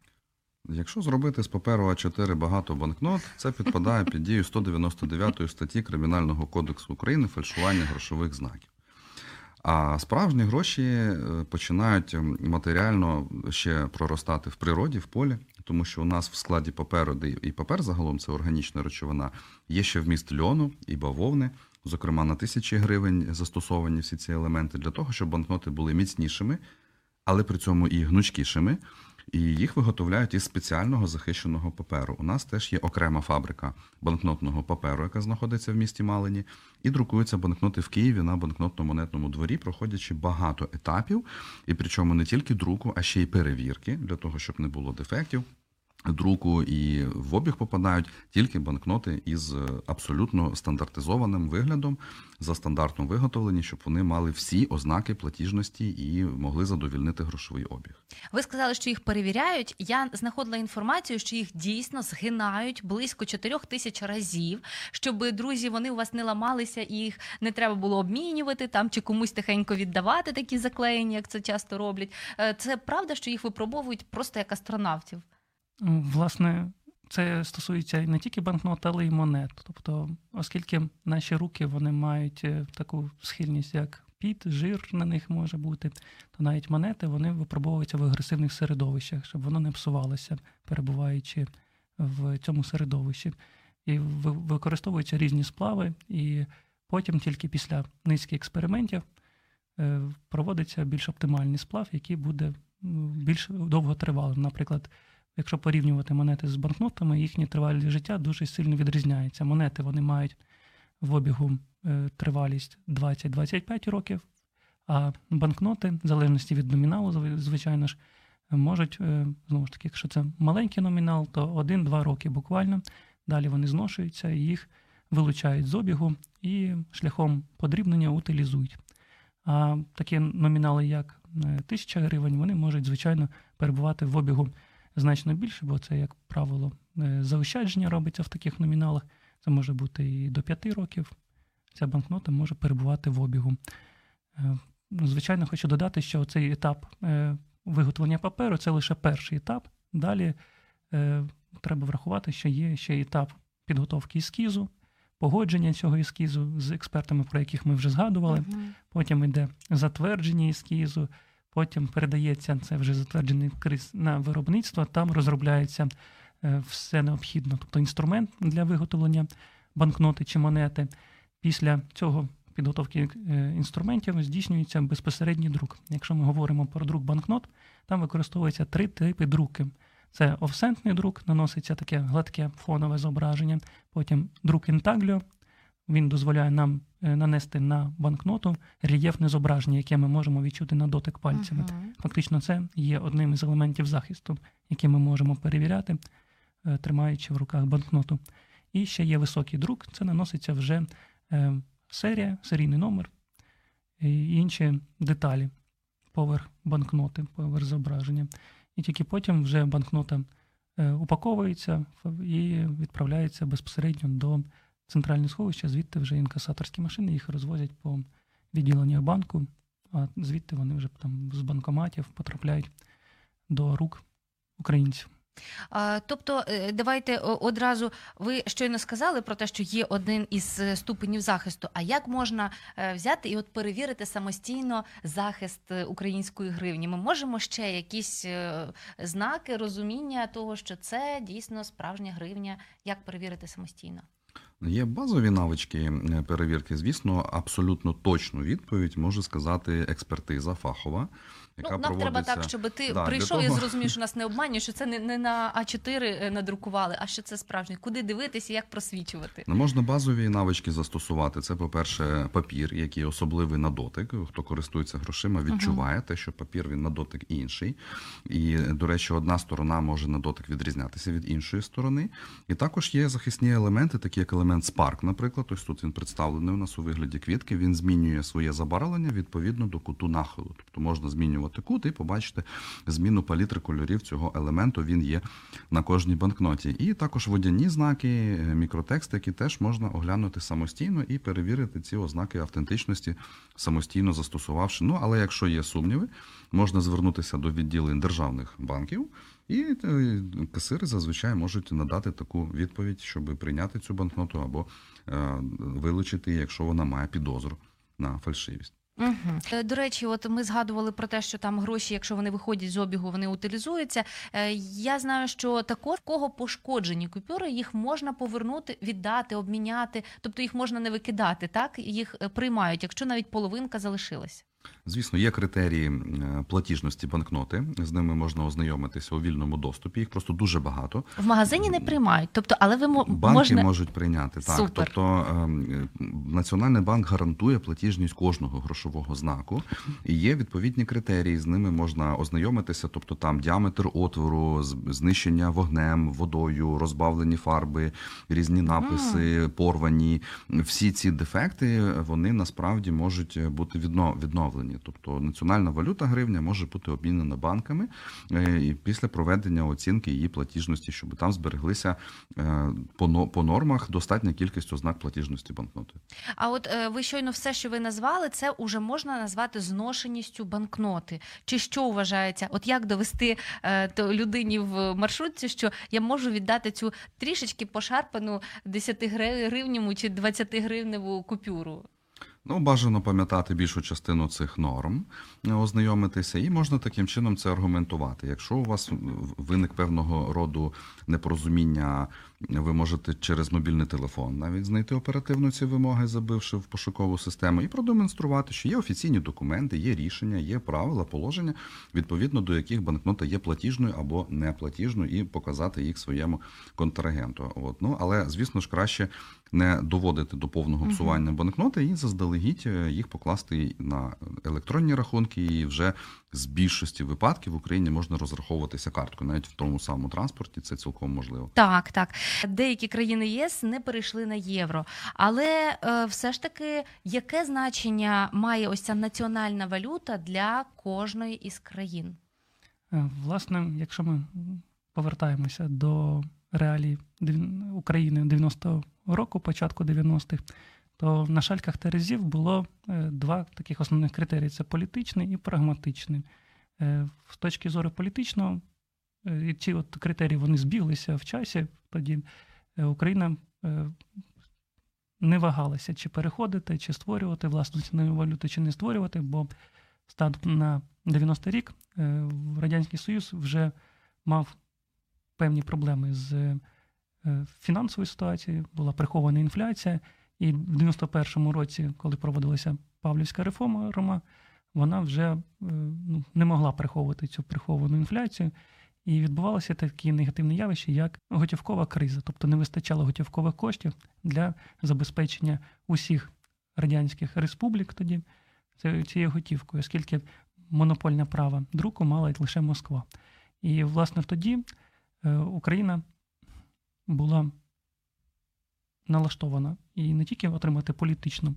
Якщо зробити з паперу А4 багато банкнот, це підпадає під дію [laughs] 199 статті Кримінального кодексу України фальшування грошових знаків. А справжні гроші е, починають матеріально ще проростати в природі, в полі, тому що у нас в складі паперу, і папер загалом це органічна речовина, є ще вміст льону і бавовни. Зокрема, на тисячі гривень застосовані всі ці елементи для того, щоб банкноти були міцнішими, але при цьому і гнучкішими. І їх виготовляють із спеціального захищеного паперу. У нас теж є окрема фабрика банкнотного паперу, яка знаходиться в місті Малині, і друкуються банкноти в Києві на банкнотно-монетному дворі, проходячи багато етапів, і причому не тільки друку, а ще й перевірки для того, щоб не було дефектів. Друку і в обіг попадають тільки банкноти із е, абсолютно стандартизованим виглядом за стандартом виготовлені, щоб вони мали всі ознаки платіжності і могли задовільнити грошовий обіг. Ви сказали, що їх перевіряють. Я знаходила інформацію, що їх дійсно згинають близько 4 тисяч разів, щоб друзі вони у вас не ламалися і їх не треба було обмінювати там чи комусь тихенько віддавати такі заклеєння, як це часто роблять. Е, Це правда, що їх випробовують просто як астронавтів. Власне, це стосується не тільки банкнот, але й монет. Тобто, оскільки наші руки вони мають е, таку схильність, як піт, жир на них може бути, то навіть монети вони випробовуються в агресивних середовищах, щоб воно не псувалося, перебуваючи в цьому середовищі. І ви- використовуються різні сплави, і потім тільки після низки експериментів е, проводиться більш оптимальний сплав, який буде більш довготривалим. Наприклад, якщо порівнювати монети з банкнотами, їхня тривалість життя дуже сильно відрізняється. Монети вони мають в обігу е, тривалість 20-25 років, а банкноти, в залежності від номіналу, звичайно ж, можуть, е, знову ж таки, якщо це маленький номінал, то 1-2 роки буквально. Далі вони зношуються, їх вилучають з обігу і шляхом подрібнення утилізують. А такі номінали, як е, 1000 гривень, вони можуть, звичайно, перебувати в обігу значно більше, бо це, як правило, е, заощадження робиться в таких номіналах. Це може бути і до 5 років. Ця банкнота може перебувати в обігу. Е, Звичайно, хочу додати, що цей етап е, виготовлення паперу це лише перший етап. Далі треба врахувати, що є ще етап підготовки ескізу, погодження цього ескізу з експертами, про яких ми вже згадували. Потім йде затвердження ескізу, потім передається це вже затверджений криз на виробництво, там розробляється е, все необхідно, тобто інструмент для виготовлення банкноти чи монети. Після цього підготовки е, інструментів здійснюється безпосередній друк. Якщо ми говоримо про друк банкнот, там використовується три типи друки. Це офсентний друк, наноситься таке гладке фонове зображення, потім друк інтагліо, він дозволяє нам е, нанести на банкноту рельєфне зображення, яке ми можемо відчути на дотик пальцями. Мгм. Фактично, це є одним із елементів захисту, який ми можемо перевіряти, е, тримаючи в руках банкноту. І ще є високий друк, це наноситься вже е, серія, серійний номер і інші деталі поверх банкноти, поверх зображення. і тільки потім вже банкнота упаковується і відправляється безпосередньо до центрального сховища, звідти вже інкасаторські машини їх розвозять по відділеннях банку, а звідти вони вже там з банкоматів потрапляють до рук українців. Тобто, е, давайте одразу ви щойно сказали про те, що є один із е, ступенів захисту. А як можна е, взяти і от перевірити самостійно захист української гривні? Ми можемо ще якісь знаки розуміння того, що це дійсно справжня гривня. Як перевірити самостійно? Є базові навички перевірки. Звісно, абсолютно точну відповідь може сказати експертиза фахова, яка ну, нам проводиться. треба так, щоб ти Да, прийшов і того- зрозумів, що [laughs] нас не обманює, що це не, не на А4 е, надрукували, а що це справжнє. Куди дивитися, як просвічувати? Ну, можна базові навички застосувати. Це, по-перше, папір, який особливий на дотик. Хто користується грошима, відчуває те, що папір він на дотик інший. І, до речі, одна сторона може на дотик відрізнятися від іншої сторони. І також є захисні елементи, такі як елемент Spark, наприклад. Ось тут він представлений у нас у вигляді квітки. Він змінює своє забарвлення відповідно до куту нахилу. Тобто можна змінювати кут і побачити зміну палітри кольорів цього елементу. Він є на кожній банкноті. І також водяні знаки, е, мікротексти, які теж можна оглянути самостійно і перевірити ці ознаки автентичності, самостійно застосувавши. Ну, але якщо є сумніви, можна звернутися до відділень державних банків. І е, касири зазвичай можуть надати таку відповідь, щоб прийняти цю банкноту або е, вилучити, якщо вона має підозру на фальшивість. Угу. До речі, от ми згадували про те, що там гроші, якщо вони виходять з обігу, вони утилізуються. Е, Я знаю, що також кого пошкоджені купюри, їх можна повернути, віддати, обміняти, тобто їх можна не викидати, так їх е, приймають, якщо навіть половинка залишилась. Звісно, є критерії е, платіжності банкноти. З ними можна ознайомитися у вільному доступі. Їх просто дуже багато. В магазині не приймають. Тобто, але ви мо- Банки можна можуть прийняти так. Супер. Тобто ем, е, Національний банк гарантує платіжність кожного грошового знаку, і є відповідні критерії. З ними можна ознайомитися. Тобто там діаметр отвору, знищення вогнем, водою, розбавлені фарби, різні написи, порвані. Всі ці дефекти вони насправді можуть бути відно- відновлені. Тобто національна валюта гривня може бути обмінена банками е, і після проведення оцінки її платіжності, щоб там збереглися е, по но- нормах достатня кількість ознак платіжності банкноти. А от е, ви щойно все, що ви назвали, це вже можна назвати зношеністю банкноти. Чи що вважається? От як довести то людині в маршрутці, що я можу віддати цю трішечки пошарпану 10 гривневу чи 20 гривневу купюру? Ну, бажано пам'ятати більшу частину цих норм, е, ознайомитися, і можна таким чином це аргументувати. Якщо у вас виник певного роду непорозуміння, ви можете через мобільний телефон навіть знайти оперативно ці вимоги, забивши в пошукову систему, і продемонструвати, що є офіційні документи, є рішення, є правила, положення, відповідно до яких банкнота є платіжною або неплатіжною, і показати їх своєму контрагенту. От ну але звісно ж краще не доводити до повного псування банкноти і заздалегідь е, їх покласти на електронні рахунки. І вже з більшості випадків в Україні можна розраховуватися карткою, навіть в тому самому транспорті. Це цілком можливо. Так, так. Деякі країни єС не перейшли на євро. Але е, все ж таки, яке значення має ось ця національна валюта для кожної із країн? Е, Власне, якщо ми повертаємося до реалій України 90-го року, початку 90-х, то на шальках терезів було е, два таких основних критерії: це політичний і прагматичний. Е, З точки зору політичного, е, ці от критерії вони збіглися в часі. Тоді Україна не вагалася, чи переходити, чи створювати власну національну валюту, чи не створювати, бо станом на 90-й рік Радянський Союз вже мав певні проблеми з е, фінансовою ситуацією, була прихована інфляція, і в 91-му році, коли проводилася Павлівська реформа, вона вже е, ну, не могла приховувати цю приховану інфляцію. І відбувалося такі негативні явища, як готівкова криза, тобто не вистачало готівкових коштів для забезпечення усіх радянських республік тоді цією готівкою, оскільки монопольне право друку мала лише Москва. І, власне, тоді Україна була налаштована і не тільки отримати політичну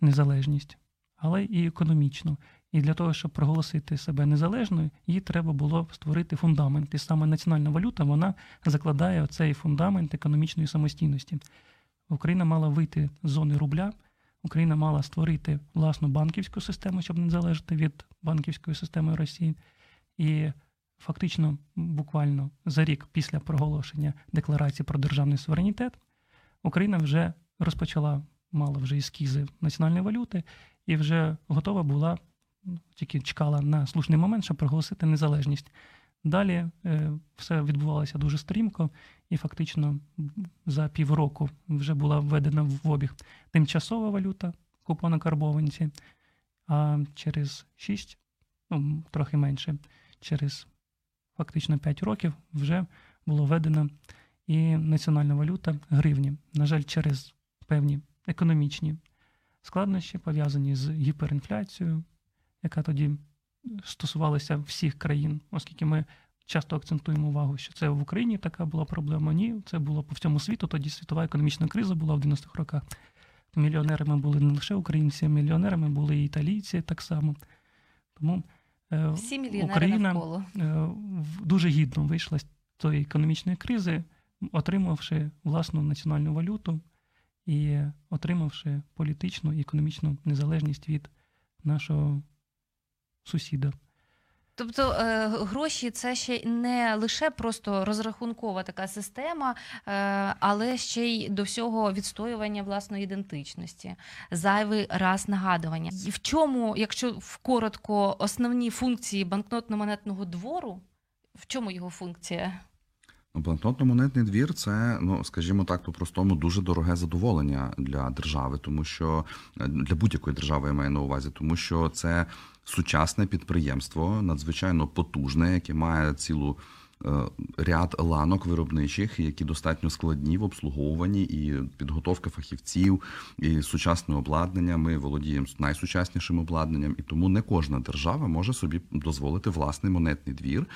незалежність, але і економічну. І для того, щоб проголосити себе незалежною, їй треба було створити фундамент. І саме національна валюта вона закладає оцей фундамент економічної самостійності. Україна мала вийти з зони рубля, Україна мала створити власну банківську систему, щоб не залежати від банківської системи Росії. І фактично, буквально за рік після проголошення декларації про державний суверенітет, Україна вже розпочала, мала вже ескізи національної валюти і вже готова була, тільки чекала на слушний момент, щоб проголосити незалежність. Далі е, все відбувалося дуже стрімко, і фактично за півроку вже була введена в обіг тимчасова валюта, купона карбованці, а через 6, ну трохи менше, через фактично 5 років вже було введено і національна валюта гривні. На жаль, через певні економічні складнощі, пов'язані з гіперінфляцією, яка тоді стосувалася всіх країн, оскільки ми часто акцентуємо увагу, що це в Україні така була проблема. Ні, це було по всьому світу. Тоді світова економічна криза була в 90-х роках. Мільйонерами були не лише українці, а мільйонерами були і італійці так само. Тому Всі мільйонери Україна навколо. е, дуже гідно вийшла з цієї економічної кризи, отримавши власну національну валюту і отримавши політичну і економічну незалежність від нашого сусіда. Тобто е, гроші це ще не лише просто розрахункова така система, е, але ще й до всього відстоювання власної ідентичності, зайвий раз нагадування. І В чому, якщо в коротко, основні функції банкнотно-монетного двору, в чому його функція? Ну, Банкнотно-монетний двір це, ну скажімо так, по-простому дуже дороге задоволення для держави, тому що е, для будь-якої держави я маю на увазі, тому що це сучасне підприємство, надзвичайно потужне, яке має цілу е, ряд ланок виробничих, які достатньо складні в обслуговуванні, і підготовка фахівців, і сучасне обладнання. Ми володіємо найсучаснішим обладнанням, і тому не кожна держава може собі дозволити власний монетний двір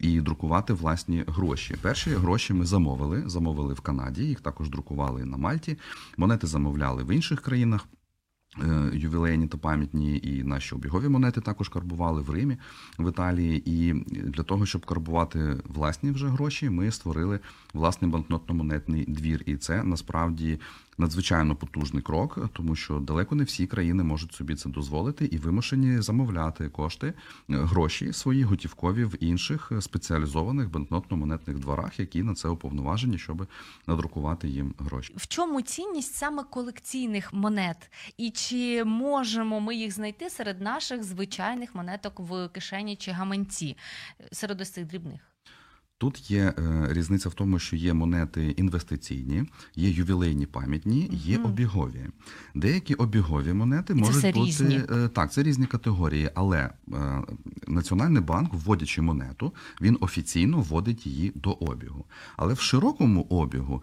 і друкувати власні гроші. Перші гроші ми замовили. Замовили в Канаді, їх також друкували на Мальті. Монети замовляли в інших країнах. Е, Ювілейні та пам'ятні і наші обігові монети також карбували в Римі, в Італії. І для того, щоб карбувати власні вже гроші, ми створили власний банкнотно-монетний двір. І це насправді надзвичайно потужний крок, тому що далеко не всі країни можуть собі це дозволити і вимушені замовляти кошти, е, гроші свої готівкові в інших е, спеціалізованих банкнотно-монетних дворах, які на це уповноважені, щоб надрукувати їм гроші. В чому цінність саме колекційних монет? І чи можемо ми їх знайти серед наших звичайних монеток в кишені чи гаманці, е, серед ось цих дрібних? Тут є е, різниця в тому, що є монети інвестиційні, є ювілейні пам'ятні, є угу. обігові. Деякі обігові монети це можуть все бути різні. е, так, це різні категорії, але е, Національний банк, вводячи монету, він офіційно вводить її до обігу. Але в широкому обігу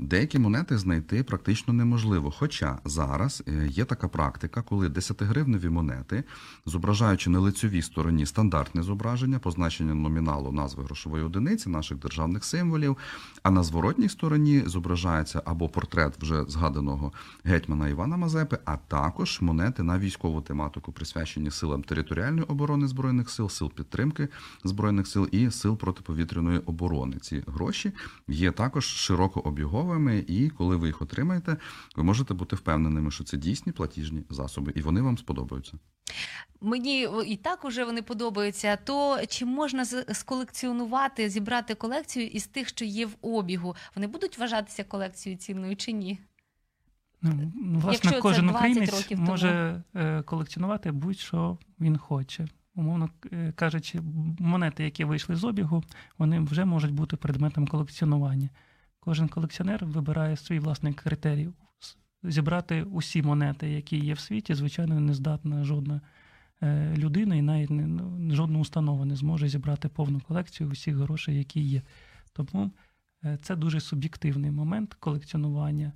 деякі монети знайти практично неможливо. Хоча зараз е, є така практика, коли 10-гривневі монети, зображаючи на лицьовій стороні стандартне зображення, позначення номіналу назви грошової одиниці, наших державних символів, а на зворотній стороні зображається або портрет вже згаданого гетьмана Івана Мазепи, а також монети на військову тематику, присвячені силам територіальної оборони збройних сил, сил підтримки збройних сил і сил протиповітряної оборони. Ці гроші є також широкообіговими, і коли ви їх отримаєте, ви можете бути впевненими, що це дійсні платіжні засоби, і вони вам сподобаються. Мені і так уже вони подобаються. То чи можна сколекціонувати, зібрати колекцію із тих, що є в обігу? Вони будуть вважатися колекцією цінною чи ні? Ну, власне, Якщо кожен 20 українець років тому. може е, колекціонувати будь-що він хоче. Умовно е, кажучи, монети, які вийшли з обігу, вони вже можуть бути предметом колекціонування. Кожен колекціонер вибирає свій власний критерій. Зібрати усі монети, які є в світі, звичайно, не здатна жодна е, людина і навіть не, ну, жодна установа не зможе зібрати повну колекцію усіх грошей, які є. Тому е, це дуже суб'єктивний момент колекціонування.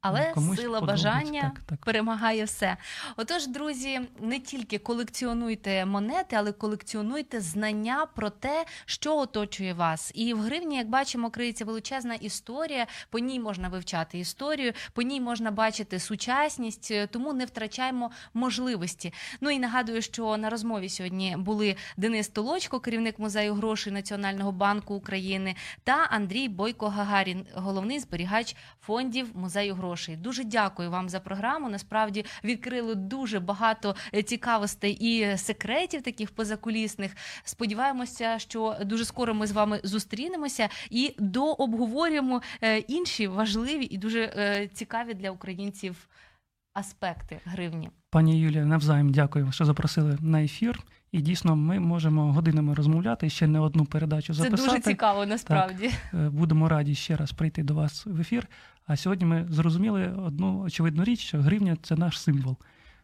Але Комусь сила бажання так, так. перемагає все. Отож, друзі, не тільки колекціонуйте монети, але колекціонуйте знання про те, що оточує вас. І в гривні, як бачимо, криється величезна історія. По ній можна вивчати історію, по ній можна бачити сучасність, е, тому не втрачаємо можливості. Ну і нагадую, що на розмові сьогодні були Денис Толочко, керівник музею грошей Національного банку України, та Андрій Бойко Гагарін, головний зберігач фондів музею грошей. Дуже дякую вам за програму. Насправді відкрили дуже багато е, цікавостей і секретів таких позакулісних. Сподіваємося, що дуже скоро ми з вами зустрінемося і дообговорюємо е, інші важливі і дуже е, цікаві для українців аспекти гривні. Пані Юлія, навзаєм дякую, що запросили на ефір. І дійсно, ми можемо годинами розмовляти ще не одну передачу Це дуже цікаво, насправді. Е, Будемо раді ще раз прийти до вас в ефір. А сьогодні ми зрозуміли одну очевидну річ, що гривня це наш символ.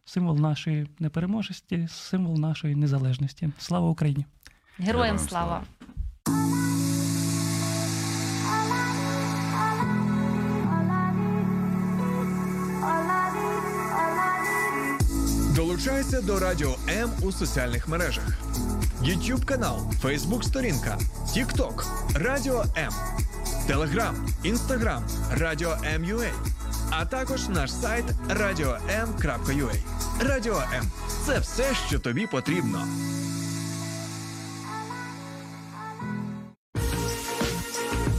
Символ нашої непереможності, символ нашої незалежності. Слава Україні! Героям Героям слава! слава. Долучайся до Радіо М у соціальних мережах: YouTube канал, Facebook сторінка, TikTok, Радіо М, Telegram, Інстаграм, Радіо МЮА, а також наш сайт radio.m.ua. Радіо М це все, що тобі потрібно.